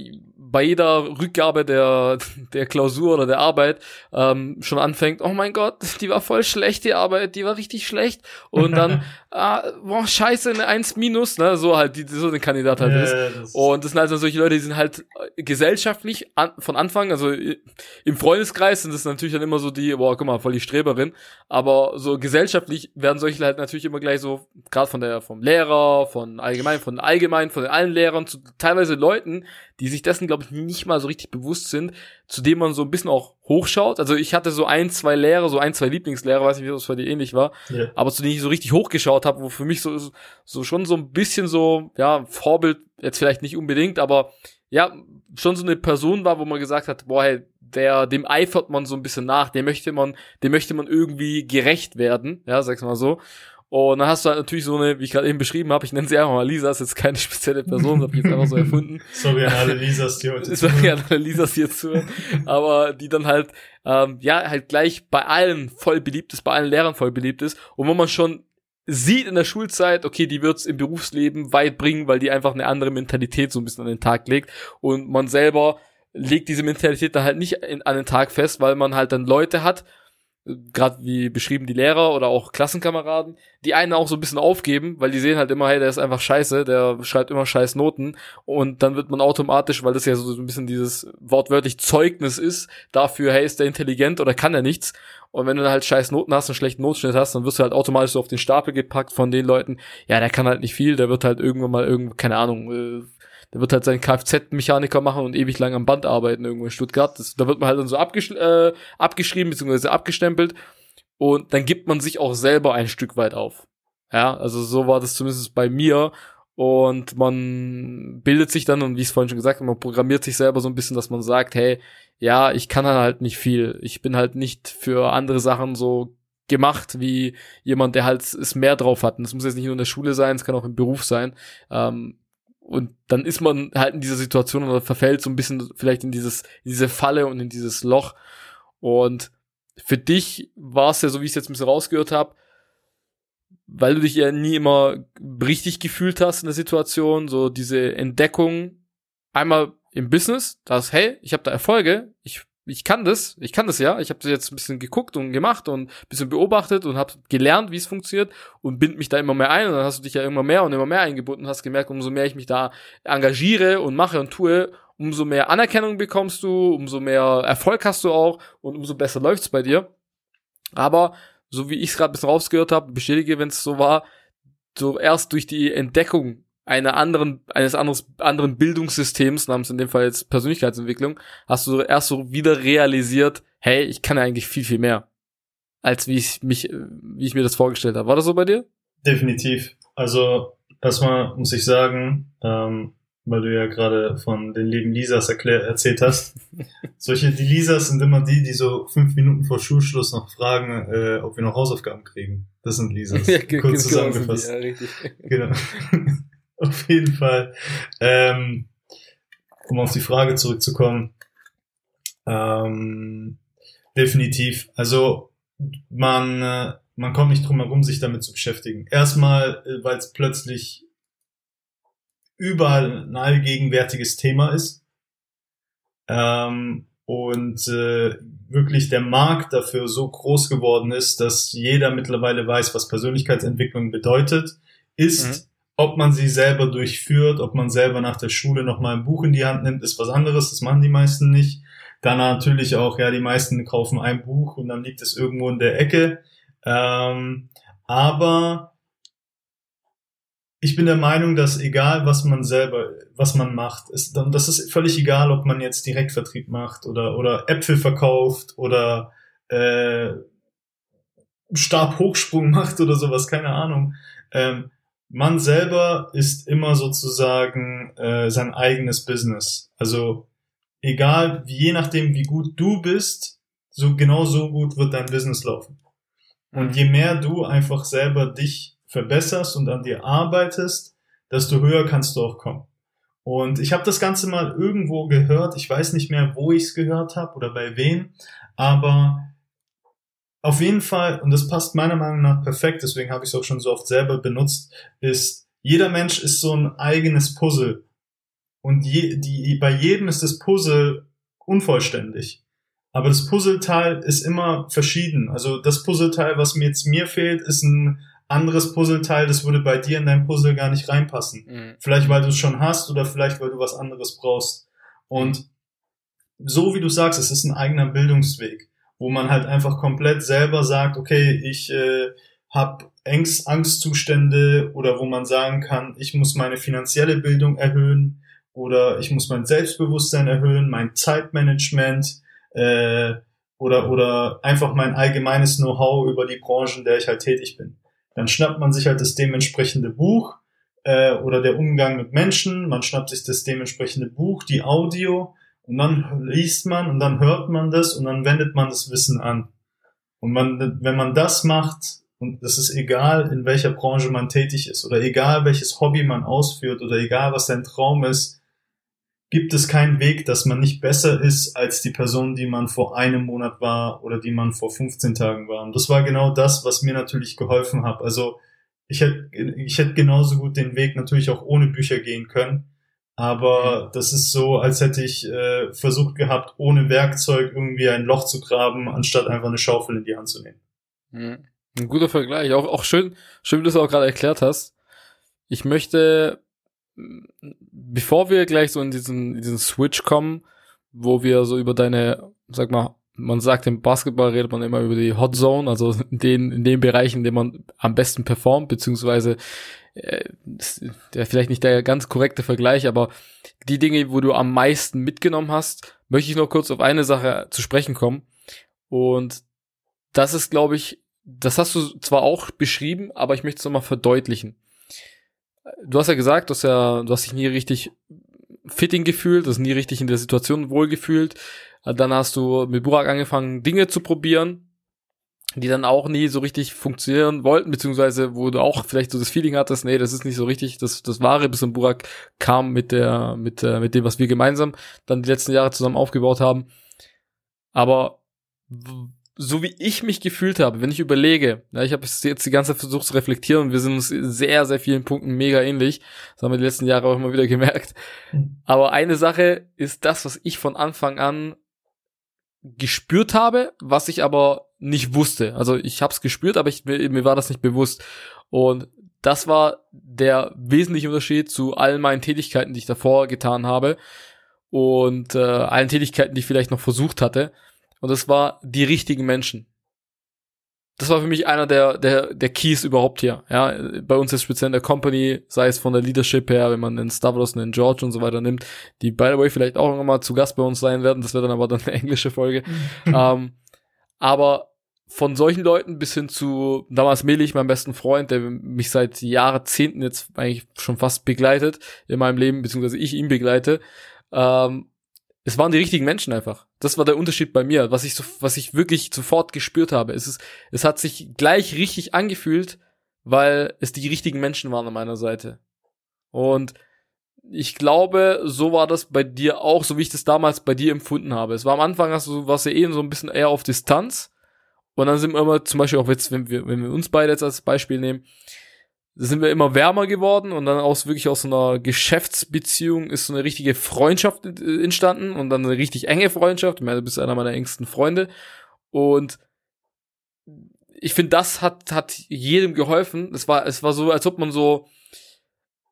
bei jeder Rückgabe der, der Klausur oder der Arbeit ähm, schon anfängt, oh mein Gott, die war voll schlecht, die Arbeit, die war richtig schlecht. Und dann, ah, boah, scheiße, eine 1 minus, ne, so halt, die, so ein Kandidat halt ja, ist. Das und das sind halt solche Leute, die sind halt gesellschaftlich an, von Anfang, also im Freundeskreis sind das natürlich dann immer so die, boah, guck mal, voll die Streberin. Aber so gesellschaftlich werden solche halt natürlich immer gleich so, gerade von der, vom Lehrer, von allgemein, von allgemein, von allen Lehrern zu teilweise Leuten, die sich dessen, glaube ich, nicht mal so richtig bewusst sind, zu dem man so ein bisschen auch hochschaut. Also ich hatte so ein, zwei Lehrer, so ein, zwei Lieblingslehrer, weiß nicht, wie das bei dir ähnlich war, ja. aber zu denen ich so richtig hochgeschaut habe, wo für mich so, so schon so ein bisschen so, ja, Vorbild, jetzt vielleicht nicht unbedingt, aber ja, schon so eine Person war, wo man gesagt hat, boah, hey, der, dem eifert man so ein bisschen nach, dem möchte man, dem möchte man irgendwie gerecht werden, ja, sag's mal so. Und dann hast du halt natürlich so eine, wie ich gerade eben beschrieben habe, ich nenne sie einfach mal Lisa, ist jetzt keine spezielle Person, habe ich jetzt einfach so erfunden. Sorry an alle Lisas, die heute Sorry an alle Lisas, die jetzt zuhören. Aber die dann halt, ähm, ja, halt gleich bei allen voll beliebt ist, bei allen Lehrern voll beliebt ist. Und wo man schon sieht in der Schulzeit, okay, die wird's im Berufsleben weit bringen, weil die einfach eine andere Mentalität so ein bisschen an den Tag legt. Und man selber legt diese Mentalität dann halt nicht in, an den Tag fest, weil man halt dann Leute hat, gerade wie beschrieben die Lehrer oder auch Klassenkameraden, die einen auch so ein bisschen aufgeben, weil die sehen halt immer, hey, der ist einfach scheiße, der schreibt immer scheiß Noten. Und dann wird man automatisch, weil das ja so ein bisschen dieses wortwörtlich Zeugnis ist, dafür, hey, ist der intelligent oder kann er nichts? Und wenn du dann halt scheiß Noten hast, einen schlechten Notschnitt hast, dann wirst du halt automatisch so auf den Stapel gepackt von den Leuten, ja, der kann halt nicht viel, der wird halt irgendwann mal irgend, keine Ahnung, äh, der wird halt seinen Kfz-Mechaniker machen und ewig lang am Band arbeiten irgendwo in Stuttgart. Das, da wird man halt dann so abgesch äh, abgeschrieben bzw. abgestempelt und dann gibt man sich auch selber ein Stück weit auf. Ja, also so war das zumindest bei mir und man bildet sich dann und wie ich es vorhin schon gesagt habe, man programmiert sich selber so ein bisschen, dass man sagt, hey, ja, ich kann halt nicht viel. Ich bin halt nicht für andere Sachen so gemacht wie jemand, der halt es mehr drauf hat. Und das muss jetzt nicht nur in der Schule sein, es kann auch im Beruf sein. Ähm, und dann ist man halt in dieser Situation oder verfällt so ein bisschen vielleicht in dieses, in diese Falle und in dieses Loch. Und für dich war es ja, so wie ich es jetzt ein bisschen rausgehört habe, weil du dich ja nie immer richtig gefühlt hast in der Situation, so diese Entdeckung einmal im Business, dass hey, ich habe da Erfolge, ich ich kann das, ich kann das ja. Ich habe das jetzt ein bisschen geguckt und gemacht und ein bisschen beobachtet und habe gelernt, wie es funktioniert und bind mich da immer mehr ein und dann hast du dich ja immer mehr und immer mehr eingebunden und hast gemerkt, umso mehr ich mich da engagiere und mache und tue, umso mehr Anerkennung bekommst du, umso mehr Erfolg hast du auch und umso besser läuft's bei dir. Aber so wie ich es gerade ein bisschen rausgehört habe, bestätige, wenn es so war, so erst durch die Entdeckung einer anderen, eines anderes, anderen Bildungssystems, namens in dem Fall jetzt Persönlichkeitsentwicklung, hast du erst so wieder realisiert, hey, ich kann ja eigentlich viel, viel mehr, als wie ich mich, wie ich mir das vorgestellt habe. War das so bei dir? Definitiv. Also, erstmal muss ich sagen, ähm, weil du ja gerade von den lieben Lisas erklär, erzählt hast. Solche, die Lisas sind immer die, die so fünf Minuten vor Schulschluss noch fragen, äh, ob wir noch Hausaufgaben kriegen. Das sind Lisas. ja, Kurz zusammengefasst. Ja, richtig. Genau. auf jeden Fall. Ähm, um auf die Frage zurückzukommen. Ähm, definitiv. Also man, äh, man kommt nicht drum herum, sich damit zu beschäftigen. Erstmal, äh, weil es plötzlich überall ein allgegenwärtiges Thema ist. Ähm, und äh, wirklich der Markt dafür so groß geworden ist, dass jeder mittlerweile weiß, was Persönlichkeitsentwicklung bedeutet, ist mhm. Ob man sie selber durchführt, ob man selber nach der Schule nochmal ein Buch in die Hand nimmt, ist was anderes. Das machen die meisten nicht. Dann natürlich auch, ja, die meisten kaufen ein Buch und dann liegt es irgendwo in der Ecke. Ähm, aber ich bin der Meinung, dass egal was man selber, was man macht, ist, das ist völlig egal, ob man jetzt Direktvertrieb macht oder, oder Äpfel verkauft oder äh, Stabhochsprung macht oder sowas, keine Ahnung. Ähm, man selber ist immer sozusagen äh, sein eigenes Business. Also egal, je nachdem, wie gut du bist, so genau so gut wird dein Business laufen. Und mhm. je mehr du einfach selber dich verbesserst und an dir arbeitest, desto höher kannst du auch kommen. Und ich habe das Ganze mal irgendwo gehört, ich weiß nicht mehr, wo ich es gehört habe oder bei wem, aber auf jeden Fall, und das passt meiner Meinung nach perfekt, deswegen habe ich es auch schon so oft selber benutzt, ist, jeder Mensch ist so ein eigenes Puzzle. Und je, die, bei jedem ist das Puzzle unvollständig. Aber das Puzzleteil ist immer verschieden. Also das Puzzleteil, was mir jetzt mir fehlt, ist ein anderes Puzzleteil, das würde bei dir in dein Puzzle gar nicht reinpassen. Mhm. Vielleicht weil du es schon hast oder vielleicht weil du was anderes brauchst. Und so wie du sagst, es ist ein eigener Bildungsweg wo man halt einfach komplett selber sagt, okay, ich äh, habe Angst, Angstzustände oder wo man sagen kann, ich muss meine finanzielle Bildung erhöhen oder ich muss mein Selbstbewusstsein erhöhen, mein Zeitmanagement äh, oder, oder einfach mein allgemeines Know-how über die Branchen, in der ich halt tätig bin. Dann schnappt man sich halt das dementsprechende Buch äh, oder der Umgang mit Menschen, man schnappt sich das dementsprechende Buch, die Audio und dann liest man und dann hört man das und dann wendet man das Wissen an. Und man, wenn man das macht, und das ist egal, in welcher Branche man tätig ist oder egal, welches Hobby man ausführt oder egal, was dein Traum ist, gibt es keinen Weg, dass man nicht besser ist als die Person, die man vor einem Monat war oder die man vor 15 Tagen war. Und das war genau das, was mir natürlich geholfen hat. Also ich hätte, ich hätte genauso gut den Weg natürlich auch ohne Bücher gehen können. Aber das ist so, als hätte ich äh, versucht gehabt, ohne Werkzeug irgendwie ein Loch zu graben, anstatt einfach eine Schaufel in die Hand zu nehmen. Mhm. Ein guter Vergleich. Auch, auch schön, schön, wie du es auch gerade erklärt hast. Ich möchte, bevor wir gleich so in diesen, in diesen Switch kommen, wo wir so über deine, sag mal, man sagt im Basketball redet man immer über die Hot Zone, also in den, in den Bereichen, in denen man am besten performt, beziehungsweise äh, der vielleicht nicht der ganz korrekte Vergleich, aber die Dinge, wo du am meisten mitgenommen hast, möchte ich noch kurz auf eine Sache zu sprechen kommen. Und das ist, glaube ich, das hast du zwar auch beschrieben, aber ich möchte es nochmal verdeutlichen. Du hast ja gesagt, du hast ja, du hast dich nie richtig fitting gefühlt, du hast nie richtig in der Situation wohlgefühlt. Dann hast du mit Burak angefangen, Dinge zu probieren, die dann auch nie so richtig funktionieren wollten, beziehungsweise wo du auch vielleicht so das Feeling hattest, nee, das ist nicht so richtig das, das Wahre, bis ein Burak kam mit der, mit, äh, mit dem, was wir gemeinsam dann die letzten Jahre zusammen aufgebaut haben. Aber so wie ich mich gefühlt habe, wenn ich überlege, ja, ich habe jetzt die ganze Zeit versucht zu reflektieren und wir sind uns sehr, sehr vielen Punkten mega ähnlich. Das haben wir die letzten Jahre auch immer wieder gemerkt. Mhm. Aber eine Sache ist das, was ich von Anfang an gespürt habe, was ich aber nicht wusste. Also ich habe es gespürt, aber ich, mir, mir war das nicht bewusst. Und das war der wesentliche Unterschied zu all meinen Tätigkeiten, die ich davor getan habe und äh, allen Tätigkeiten, die ich vielleicht noch versucht hatte. Und das war die richtigen Menschen das war für mich einer der, der, der Keys überhaupt hier. Ja, bei uns ist speziell in der Company, sei es von der Leadership her, wenn man den Stavros und den George und so weiter nimmt, die by the way vielleicht auch nochmal zu Gast bei uns sein werden. Das wird dann aber dann eine englische Folge. Ähm, aber von solchen Leuten bis hin zu damals Melich, mein besten Freund, der mich seit Jahrzehnten jetzt eigentlich schon fast begleitet in meinem Leben, beziehungsweise ich ihn begleite, ähm, es waren die richtigen Menschen einfach. Das war der Unterschied bei mir, was ich so, was ich wirklich sofort gespürt habe. Es ist, es hat sich gleich richtig angefühlt, weil es die richtigen Menschen waren an meiner Seite. Und ich glaube, so war das bei dir auch, so wie ich das damals bei dir empfunden habe. Es war am Anfang, hast du, warst du eh so ein bisschen eher auf Distanz. Und dann sind wir immer, zum Beispiel auch jetzt, wenn wir, wenn wir uns beide jetzt als Beispiel nehmen, sind wir immer wärmer geworden und dann aus wirklich aus so einer Geschäftsbeziehung ist so eine richtige Freundschaft entstanden und dann eine richtig enge Freundschaft. Ich meine, du bist einer meiner engsten Freunde und ich finde, das hat hat jedem geholfen. Es war es war so, als ob man so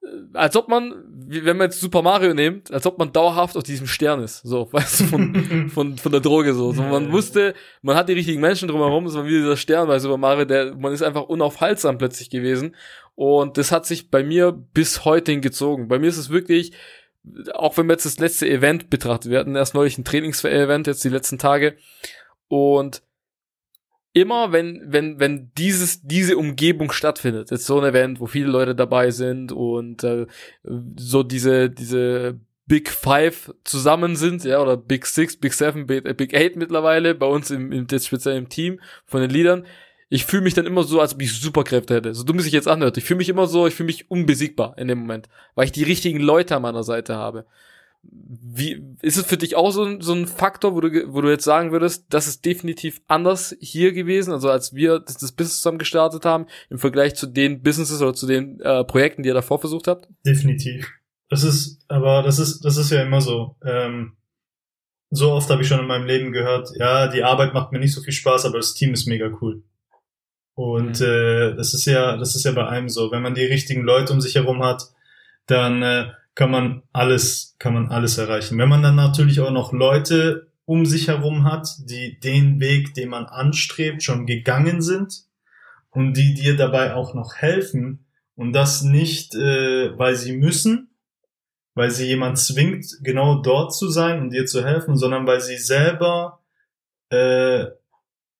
äh, als ob man, wenn man jetzt Super Mario nimmt, als ob man dauerhaft auf diesem Stern ist, so, weißt du, von, von, von der Droge so. so. Man wusste, man hat die richtigen Menschen drumherum, es war wie dieser Stern bei Super Mario, der, man ist einfach unaufhaltsam plötzlich gewesen. Und das hat sich bei mir bis heute hingezogen. Bei mir ist es wirklich, auch wenn wir jetzt das letzte Event betrachtet, wir hatten erst neulich ein Trainingsevent jetzt die letzten Tage und immer, wenn, wenn, wenn dieses, diese Umgebung stattfindet, jetzt so ein Event, wo viele Leute dabei sind und äh, so diese, diese Big Five zusammen sind, ja, oder Big Six, Big Seven, Big, Big Eight mittlerweile, bei uns im, im jetzt speziell im Team von den Liedern, ich fühle mich dann immer so, als ob ich Superkräfte hätte. So dumm es sich jetzt anhört. Ich fühle mich immer so, ich fühle mich unbesiegbar in dem Moment, weil ich die richtigen Leute an meiner Seite habe. Wie ist es für dich auch so, so ein Faktor, wo du, wo du jetzt sagen würdest, das ist definitiv anders hier gewesen, also als wir das, das Business zusammen gestartet haben, im Vergleich zu den Businesses oder zu den äh, Projekten, die ihr davor versucht habt? Definitiv. Das ist, aber das ist, das ist ja immer so. Ähm, so oft habe ich schon in meinem Leben gehört, ja, die Arbeit macht mir nicht so viel Spaß, aber das Team ist mega cool. Und mhm. äh, das ist ja, das ist ja bei einem so. Wenn man die richtigen Leute um sich herum hat, dann äh, kann man alles, kann man alles erreichen. Wenn man dann natürlich auch noch Leute um sich herum hat, die den Weg, den man anstrebt, schon gegangen sind und die dir dabei auch noch helfen und das nicht, äh, weil sie müssen, weil sie jemand zwingt, genau dort zu sein und dir zu helfen, sondern weil sie selber äh,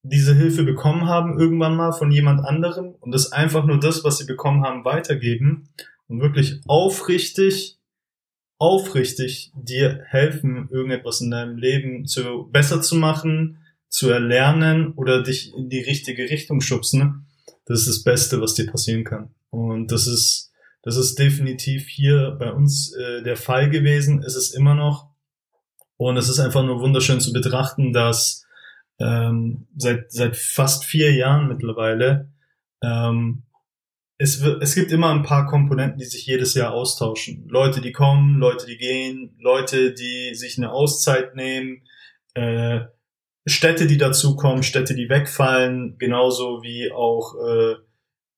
diese Hilfe bekommen haben irgendwann mal von jemand anderem und das einfach nur das, was sie bekommen haben, weitergeben und wirklich aufrichtig aufrichtig dir helfen, irgendetwas in deinem Leben zu besser zu machen, zu erlernen oder dich in die richtige Richtung schubsen, das ist das Beste, was dir passieren kann. Und das ist, das ist definitiv hier bei uns äh, der Fall gewesen. Es ist immer noch. Und es ist einfach nur wunderschön zu betrachten, dass ähm, seit, seit fast vier Jahren mittlerweile ähm, es, es gibt immer ein paar Komponenten, die sich jedes Jahr austauschen. Leute, die kommen, Leute, die gehen, Leute, die sich eine Auszeit nehmen, äh, Städte, die dazukommen, Städte, die wegfallen, genauso wie auch äh,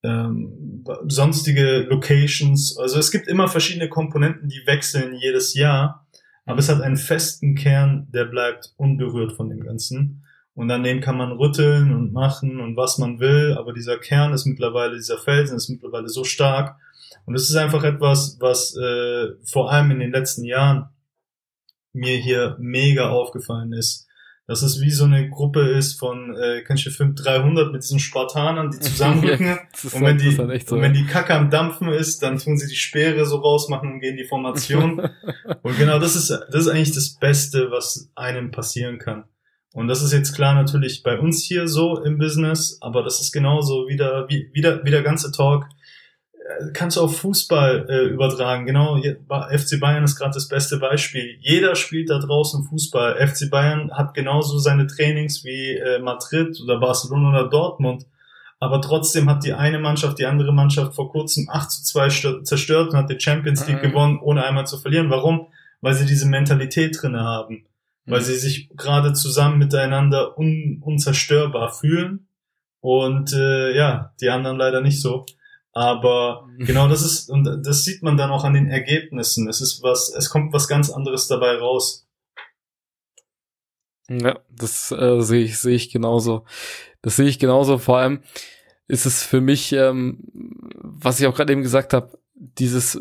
ähm, sonstige Locations. Also es gibt immer verschiedene Komponenten, die wechseln jedes Jahr, aber es hat einen festen Kern, der bleibt unberührt von dem Ganzen. Und an dem kann man rütteln und machen und was man will, aber dieser Kern ist mittlerweile, dieser Felsen ist mittlerweile so stark. Und es ist einfach etwas, was äh, vor allem in den letzten Jahren mir hier mega aufgefallen ist. Dass es wie so eine Gruppe ist von, äh, kennst du Film 300 mit diesen Spartanern, die zusammenrücken. ja, und wenn die, so, und wenn die Kacke am Dampfen ist, dann tun sie die Speere so rausmachen und gehen die Formation. und genau das ist, das ist eigentlich das Beste, was einem passieren kann. Und das ist jetzt klar natürlich bei uns hier so im Business, aber das ist genauso wieder, wie, wieder, wie der ganze Talk. Äh, kannst du auf Fußball äh, übertragen. Genau, FC Bayern ist gerade das beste Beispiel. Jeder spielt da draußen Fußball. FC Bayern hat genauso seine Trainings wie äh, Madrid oder Barcelona oder Dortmund. Aber trotzdem hat die eine Mannschaft die andere Mannschaft vor kurzem 8 zu 2 zerstört und hat die Champions League mhm. gewonnen, ohne einmal zu verlieren. Warum? Weil sie diese Mentalität drinne haben weil sie sich gerade zusammen miteinander un unzerstörbar fühlen und äh, ja, die anderen leider nicht so. Aber genau das ist, und das sieht man dann auch an den Ergebnissen. Es ist was, es kommt was ganz anderes dabei raus. Ja, das äh, sehe ich, sehe ich genauso. Das sehe ich genauso. Vor allem ist es für mich, ähm, was ich auch gerade eben gesagt habe, dieses,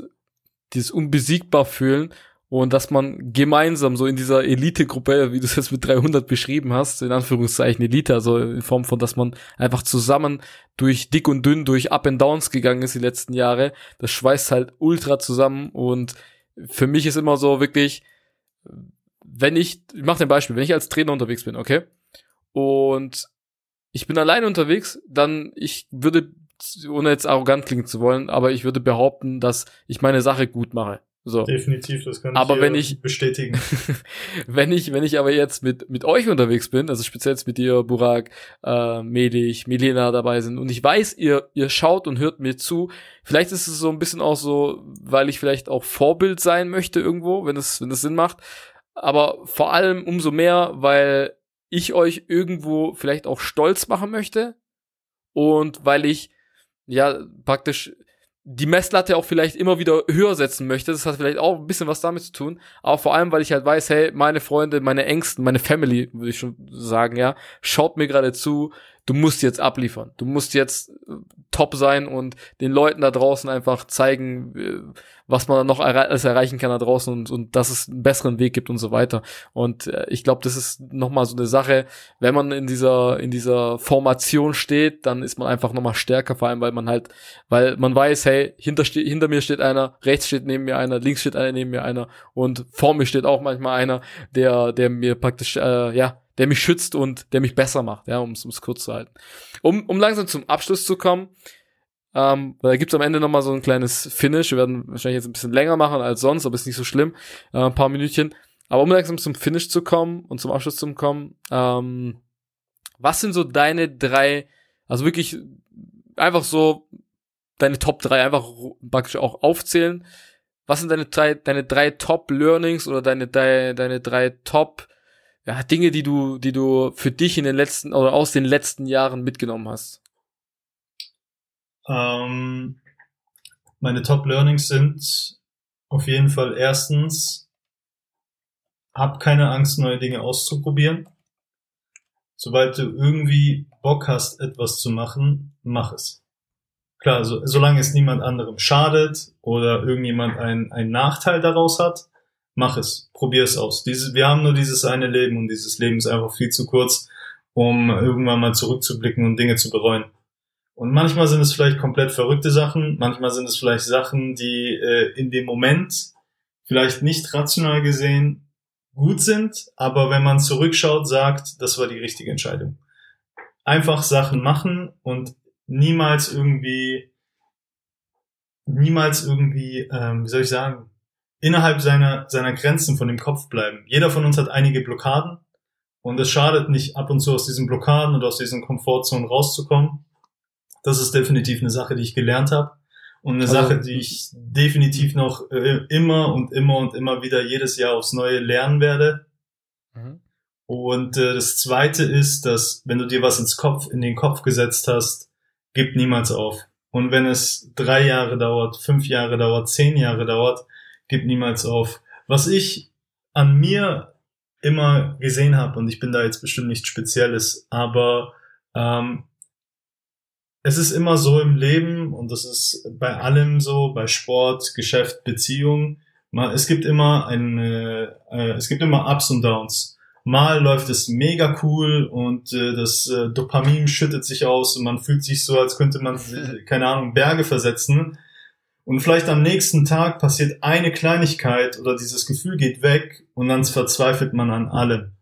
dieses unbesiegbar fühlen und dass man gemeinsam so in dieser Elite-Gruppe, wie du es jetzt mit 300 beschrieben hast, in Anführungszeichen Elite, also in Form von, dass man einfach zusammen durch dick und dünn, durch Up and Downs gegangen ist die letzten Jahre, das schweißt halt ultra zusammen und für mich ist immer so wirklich, wenn ich, ich mach ein Beispiel, wenn ich als Trainer unterwegs bin, okay, und ich bin alleine unterwegs, dann ich würde, ohne jetzt arrogant klingen zu wollen, aber ich würde behaupten, dass ich meine Sache gut mache. So. Definitiv, das kann aber ich wenn ich, bestätigen. wenn ich, wenn ich aber jetzt mit, mit euch unterwegs bin, also speziell jetzt mit dir, Burak, äh, Medich, Milena dabei sind und ich weiß, ihr, ihr schaut und hört mir zu, vielleicht ist es so ein bisschen auch so, weil ich vielleicht auch Vorbild sein möchte irgendwo, wenn es, wenn es Sinn macht, aber vor allem umso mehr, weil ich euch irgendwo vielleicht auch stolz machen möchte und weil ich ja praktisch die Messlatte auch vielleicht immer wieder höher setzen möchte. Das hat vielleicht auch ein bisschen was damit zu tun. Aber vor allem, weil ich halt weiß, hey, meine Freunde, meine Ängsten, meine Family, würde ich schon sagen, ja, schaut mir gerade zu. Du musst jetzt abliefern. Du musst jetzt äh, top sein und den Leuten da draußen einfach zeigen, äh, was man noch alles erreichen kann da draußen und, und dass es einen besseren Weg gibt und so weiter. Und äh, ich glaube, das ist nochmal so eine Sache, wenn man in dieser, in dieser Formation steht, dann ist man einfach nochmal stärker, vor allem weil man halt, weil man weiß, hey, hinter, hinter mir steht einer, rechts steht neben mir einer, links steht einer neben mir einer und vor mir steht auch manchmal einer, der, der mir praktisch, äh, ja, der mich schützt und der mich besser macht, ja, um es kurz zu halten. Um, um langsam zum Abschluss zu kommen, ähm, da gibt's am Ende nochmal so ein kleines Finish. Wir werden wahrscheinlich jetzt ein bisschen länger machen als sonst, aber ist nicht so schlimm. Äh, ein paar Minütchen. Aber um langsam zum Finish zu kommen und zum Abschluss zu kommen, ähm, was sind so deine drei, also wirklich einfach so deine Top drei einfach praktisch auch aufzählen. Was sind deine drei, deine drei Top Learnings oder deine, deine, deine drei Top ja, Dinge, die du, die du für dich in den letzten oder aus den letzten Jahren mitgenommen hast? Ähm, meine Top Learnings sind auf jeden Fall erstens, hab keine Angst, neue Dinge auszuprobieren. Sobald du irgendwie Bock hast, etwas zu machen, mach es. Klar, so, solange es niemand anderem schadet oder irgendjemand einen, einen Nachteil daraus hat, mach es, probier es aus. Dieses, wir haben nur dieses eine Leben und dieses Leben ist einfach viel zu kurz, um irgendwann mal zurückzublicken und Dinge zu bereuen. Und manchmal sind es vielleicht komplett verrückte Sachen, manchmal sind es vielleicht Sachen, die äh, in dem Moment vielleicht nicht rational gesehen gut sind, aber wenn man zurückschaut, sagt, das war die richtige Entscheidung. Einfach Sachen machen und niemals irgendwie, niemals irgendwie, ähm, wie soll ich sagen, innerhalb seiner, seiner Grenzen von dem Kopf bleiben. Jeder von uns hat einige Blockaden und es schadet nicht, ab und zu aus diesen Blockaden und aus diesen Komfortzonen rauszukommen das ist definitiv eine Sache, die ich gelernt habe. Und eine also, Sache, die ich definitiv noch äh, immer und immer und immer wieder jedes Jahr aufs Neue lernen werde. Mhm. Und äh, das zweite ist, dass wenn du dir was ins Kopf, in den Kopf gesetzt hast, gib niemals auf. Und wenn es drei Jahre dauert, fünf Jahre dauert, zehn Jahre dauert, gib niemals auf. Was ich an mir immer gesehen habe, und ich bin da jetzt bestimmt nichts Spezielles, aber ähm, es ist immer so im Leben und das ist bei allem so, bei Sport, Geschäft, Beziehung. Es gibt immer eine, äh, es gibt immer Ups und Downs. Mal läuft es mega cool und äh, das äh, Dopamin schüttet sich aus und man fühlt sich so, als könnte man, keine Ahnung, Berge versetzen. Und vielleicht am nächsten Tag passiert eine Kleinigkeit oder dieses Gefühl geht weg und dann verzweifelt man an allem.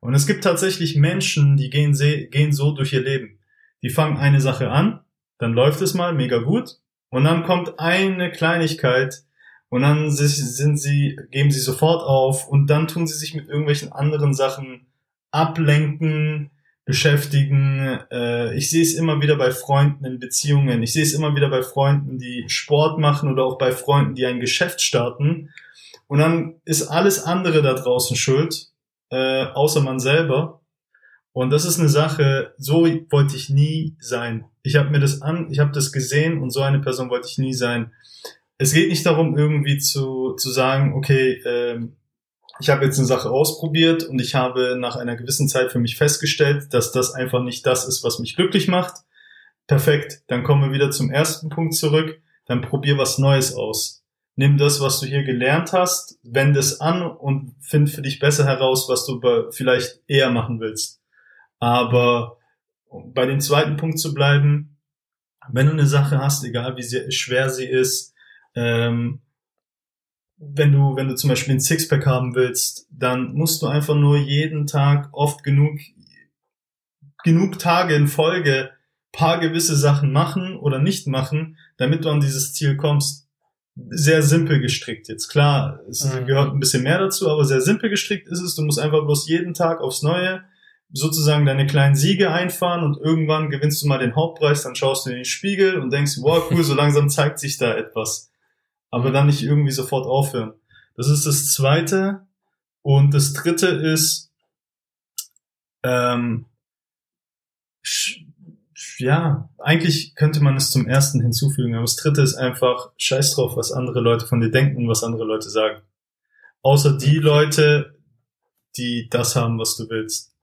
Und es gibt tatsächlich Menschen, die gehen, gehen so durch ihr Leben die fangen eine Sache an, dann läuft es mal mega gut und dann kommt eine Kleinigkeit und dann sind sie, geben sie sofort auf und dann tun sie sich mit irgendwelchen anderen Sachen ablenken, beschäftigen. Äh, ich sehe es immer wieder bei Freunden in Beziehungen. Ich sehe es immer wieder bei Freunden, die Sport machen oder auch bei Freunden, die ein Geschäft starten. Und dann ist alles andere da draußen schuld, äh, außer man selber. Und das ist eine Sache, so wollte ich nie sein. Ich habe mir das an, ich habe das gesehen und so eine Person wollte ich nie sein. Es geht nicht darum, irgendwie zu, zu sagen, okay, ähm, ich habe jetzt eine Sache ausprobiert und ich habe nach einer gewissen Zeit für mich festgestellt, dass das einfach nicht das ist, was mich glücklich macht. Perfekt, dann kommen wir wieder zum ersten Punkt zurück. Dann probier was Neues aus. Nimm das, was du hier gelernt hast, wende es an und find für dich besser heraus, was du vielleicht eher machen willst. Aber um bei dem zweiten Punkt zu bleiben, wenn du eine Sache hast, egal wie sehr, schwer sie ist, ähm, wenn du, wenn du zum Beispiel ein Sixpack haben willst, dann musst du einfach nur jeden Tag oft genug, genug Tage in Folge paar gewisse Sachen machen oder nicht machen, damit du an dieses Ziel kommst. Sehr simpel gestrickt jetzt. Klar, es mhm. gehört ein bisschen mehr dazu, aber sehr simpel gestrickt ist es. Du musst einfach bloß jeden Tag aufs Neue sozusagen deine kleinen Siege einfahren und irgendwann gewinnst du mal den Hauptpreis, dann schaust du in den Spiegel und denkst, wow, cool, so langsam zeigt sich da etwas. Aber dann nicht irgendwie sofort aufhören. Das ist das Zweite. Und das Dritte ist, ähm, ja, eigentlich könnte man es zum Ersten hinzufügen, aber das Dritte ist einfach, scheiß drauf, was andere Leute von dir denken und was andere Leute sagen. Außer die Leute, die das haben, was du willst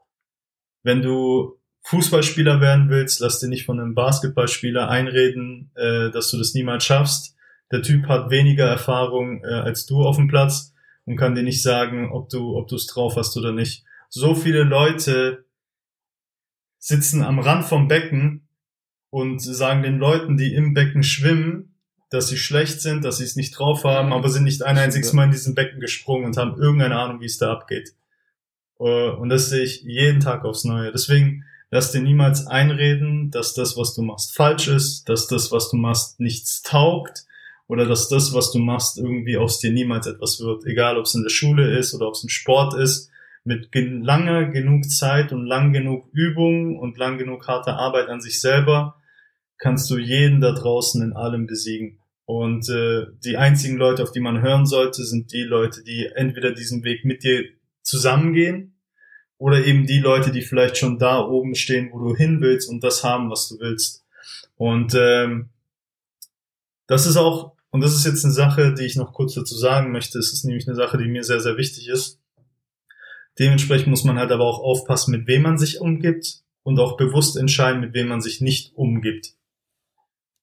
wenn du Fußballspieler werden willst, lass dir nicht von einem Basketballspieler einreden, äh, dass du das niemals schaffst. Der Typ hat weniger Erfahrung äh, als du auf dem Platz und kann dir nicht sagen, ob du ob du es drauf hast oder nicht. So viele Leute sitzen am Rand vom Becken und sagen den Leuten, die im Becken schwimmen, dass sie schlecht sind, dass sie es nicht drauf haben, aber sind nicht ein einziges Mal in diesem Becken gesprungen und haben irgendeine Ahnung, wie es da abgeht. Äh, und das sehe ich jeden Tag aufs Neue. Deswegen lass dir niemals einreden, dass das, was du machst, falsch ist, dass das, was du machst, nichts taugt oder dass das, was du machst, irgendwie aus dir niemals etwas wird. Egal, ob es in der Schule ist oder ob es im Sport ist. Mit langer genug Zeit und lang genug Übung und lang genug harte Arbeit an sich selber kannst du jeden da draußen in allem besiegen. Und äh, die einzigen Leute, auf die man hören sollte, sind die Leute, die entweder diesen Weg mit dir zusammengehen oder eben die Leute, die vielleicht schon da oben stehen, wo du hin willst und das haben, was du willst. Und ähm, das ist auch, und das ist jetzt eine Sache, die ich noch kurz dazu sagen möchte, es ist nämlich eine Sache, die mir sehr, sehr wichtig ist. Dementsprechend muss man halt aber auch aufpassen, mit wem man sich umgibt und auch bewusst entscheiden, mit wem man sich nicht umgibt.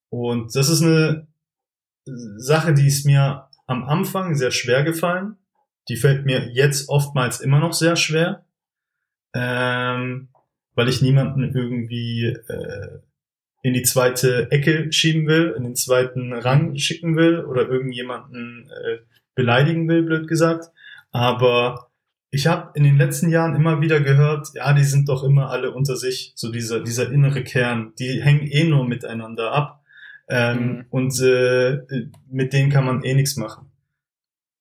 Und das ist eine Sache, die ist mir am Anfang sehr schwer gefallen. Die fällt mir jetzt oftmals immer noch sehr schwer, ähm, weil ich niemanden irgendwie äh, in die zweite Ecke schieben will, in den zweiten Rang schicken will oder irgendjemanden äh, beleidigen will, blöd gesagt. Aber ich habe in den letzten Jahren immer wieder gehört, ja, die sind doch immer alle unter sich, so dieser, dieser innere Kern, die hängen eh nur miteinander ab. Ähm, mhm. Und äh, mit denen kann man eh nichts machen.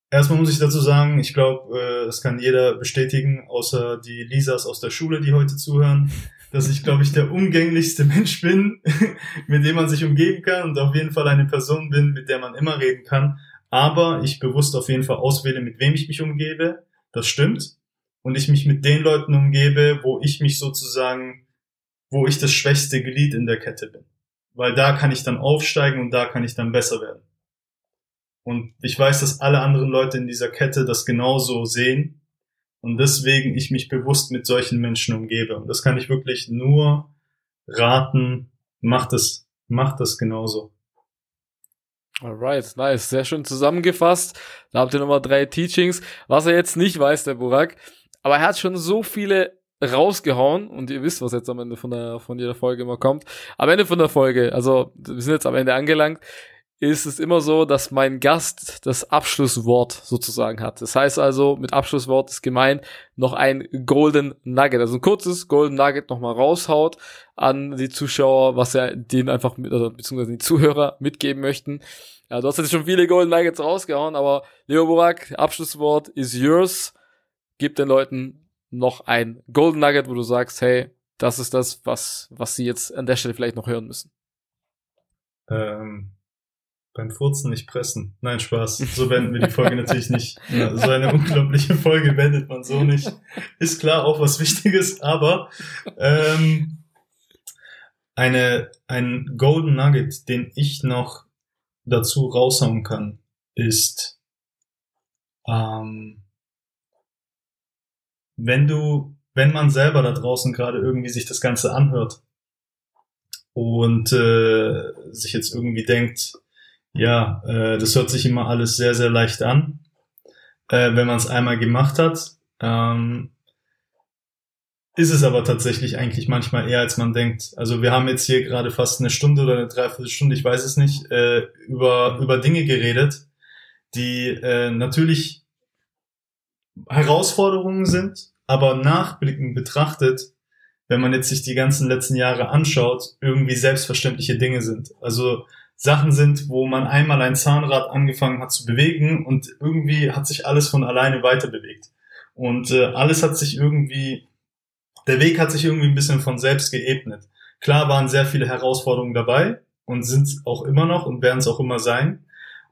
Erstmal muss ich dazu sagen, ich glaube, äh, das kann jeder bestätigen, außer die Lisas aus der Schule, die heute zuhören, dass ich, glaube ich, der umgänglichste Mensch bin, mit dem man sich umgeben kann und auf jeden Fall eine Person bin, mit der man immer reden kann. Aber ich bewusst auf jeden Fall auswähle, mit wem ich mich umgebe. Das stimmt. Und ich mich mit den Leuten umgebe, wo ich mich sozusagen, wo ich das schwächste Glied in der Kette bin weil da kann ich dann aufsteigen und da kann ich dann besser werden. Und ich weiß, dass alle anderen Leute in dieser Kette das genauso sehen und deswegen ich mich bewusst mit solchen Menschen umgebe. Und das kann ich wirklich nur raten, macht es, macht das genauso. Alright, nice. Sehr schön zusammengefasst. Da habt ihr nochmal drei Teachings. Was er jetzt nicht weiß, der Burak, aber er hat schon so viele rausgehauen und ihr wisst, was jetzt am Ende von der von jeder Folge immer kommt. Am Ende von der Folge, also wir sind jetzt am Ende angelangt, ist es immer so, dass mein Gast das Abschlusswort sozusagen hat. Das heißt also, mit Abschlusswort ist gemeint, noch ein Golden Nugget, also ein kurzes Golden Nugget nochmal raushaut an die Zuschauer, was er denen einfach mit, also beziehungsweise die Zuhörer mitgeben möchten. Ja, du hast jetzt schon viele Golden Nuggets rausgehauen, aber Leo Burak, Abschlusswort is yours. Gib den Leuten noch ein Golden Nugget, wo du sagst, hey, das ist das, was, was sie jetzt an der Stelle vielleicht noch hören müssen? Ähm, beim Furzen nicht pressen. Nein, Spaß. So beenden wir die Folge natürlich nicht. Ja, so eine unglaubliche Folge beendet man so nicht. Ist klar auch was Wichtiges, aber ähm, eine, ein Golden Nugget, den ich noch dazu raushauen kann, ist ähm, wenn du, wenn man selber da draußen gerade irgendwie sich das Ganze anhört und äh, sich jetzt irgendwie denkt, ja, äh, das hört sich immer alles sehr, sehr leicht an, äh, wenn man es einmal gemacht hat. Ähm, ist es aber tatsächlich eigentlich manchmal eher, als man denkt. Also wir haben jetzt hier gerade fast eine Stunde oder eine Dreiviertelstunde, ich weiß es nicht, äh, über, über Dinge geredet, die äh, natürlich Herausforderungen sind, aber nachblickend betrachtet, wenn man jetzt sich die ganzen letzten Jahre anschaut, irgendwie selbstverständliche Dinge sind. Also Sachen sind, wo man einmal ein Zahnrad angefangen hat zu bewegen und irgendwie hat sich alles von alleine weiter bewegt. Und äh, alles hat sich irgendwie, der Weg hat sich irgendwie ein bisschen von selbst geebnet. Klar waren sehr viele Herausforderungen dabei und sind auch immer noch und werden es auch immer sein.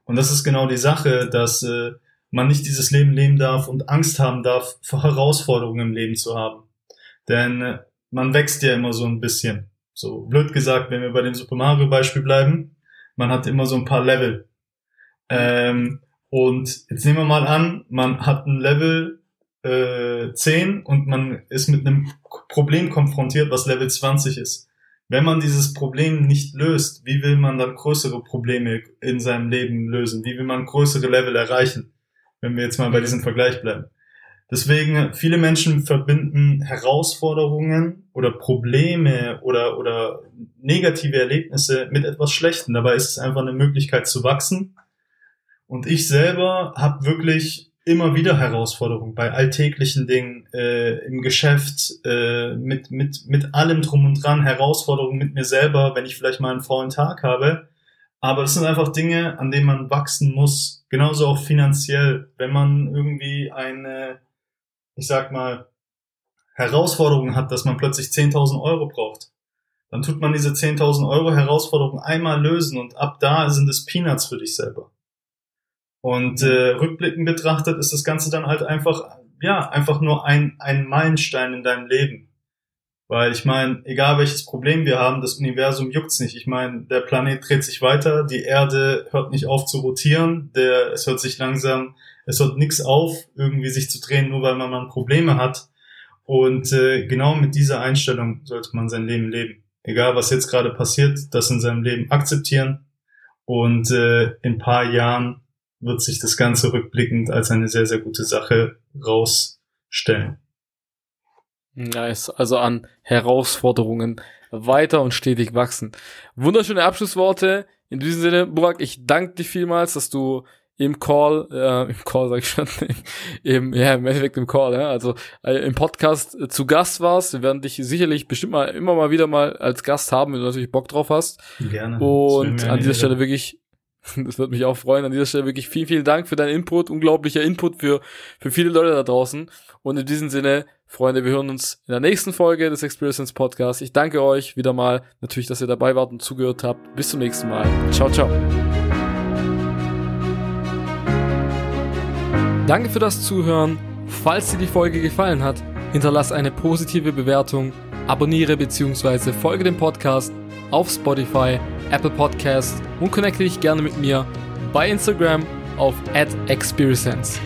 Und das ist genau die Sache, dass äh, man nicht dieses Leben leben darf und Angst haben darf, vor Herausforderungen im Leben zu haben. Denn äh, man wächst ja immer so ein bisschen. So blöd gesagt, wenn wir bei dem Super Mario Beispiel bleiben, man hat immer so ein paar Level. Ähm, und jetzt nehmen wir mal an, man hat ein Level, äh, 10 und man ist mit einem Problem konfrontiert, was Level 20 ist. Wenn man dieses Problem nicht löst, wie will man dann größere Probleme in seinem Leben lösen? Wie will man größere Level erreichen? Wenn wir jetzt mal bei diesem Vergleich bleiben. Deswegen, viele Menschen verbinden Herausforderungen oder Probleme oder, oder negative Erlebnisse mit etwas Schlechtem. Dabei ist es einfach eine Möglichkeit zu wachsen. Und ich selber habe wirklich immer wieder Herausforderungen bei alltäglichen Dingen, äh, im Geschäft, äh, mit, mit, mit allem drum und dran, Herausforderungen mit mir selber, wenn ich vielleicht mal einen faulen Tag habe. Aber das sind einfach Dinge, an denen man wachsen muss. Genauso auch finanziell. Wenn man irgendwie eine ich sag mal, Herausforderungen hat, dass man plötzlich 10.000 Euro braucht, dann tut man diese 10.000 Euro Herausforderung einmal lösen und ab da sind es Peanuts für dich selber. Und äh, rückblickend betrachtet ist das Ganze dann halt einfach, ja, einfach nur ein, ein Meilenstein in deinem Leben. Weil ich meine, egal welches Problem wir haben, das Universum juckt's nicht. Ich meine, der Planet dreht sich weiter, die Erde hört nicht auf zu rotieren, der, es hört sich langsam es hört nichts auf, irgendwie sich zu drehen, nur weil man mal Probleme hat. Und äh, genau mit dieser Einstellung sollte man sein Leben leben. Egal, was jetzt gerade passiert, das in seinem Leben akzeptieren. Und äh, in paar Jahren wird sich das Ganze rückblickend als eine sehr, sehr gute Sache rausstellen. Nice. Also an Herausforderungen weiter und stetig wachsen. Wunderschöne Abschlussworte. In diesem Sinne, Burak, ich danke dir vielmals, dass du im Call, äh, im Call sag ich schon, im, ja, im Endeffekt im Call, ja, also äh, im Podcast äh, zu Gast warst. Wir werden dich sicherlich bestimmt mal immer mal wieder mal als Gast haben, wenn du natürlich Bock drauf hast. Gerne. Und an dieser Stelle wirklich, das wird mich auch freuen, an dieser Stelle wirklich vielen, vielen Dank für deinen Input, unglaublicher Input für, für viele Leute da draußen. Und in diesem Sinne, Freunde, wir hören uns in der nächsten Folge des Experience Podcasts. Ich danke euch wieder mal, natürlich, dass ihr dabei wart und zugehört habt. Bis zum nächsten Mal. Ciao, ciao. Danke für das Zuhören. Falls dir die Folge gefallen hat, hinterlass eine positive Bewertung, abonniere bzw. folge dem Podcast auf Spotify, Apple Podcasts und connecte dich gerne mit mir bei Instagram auf @experience.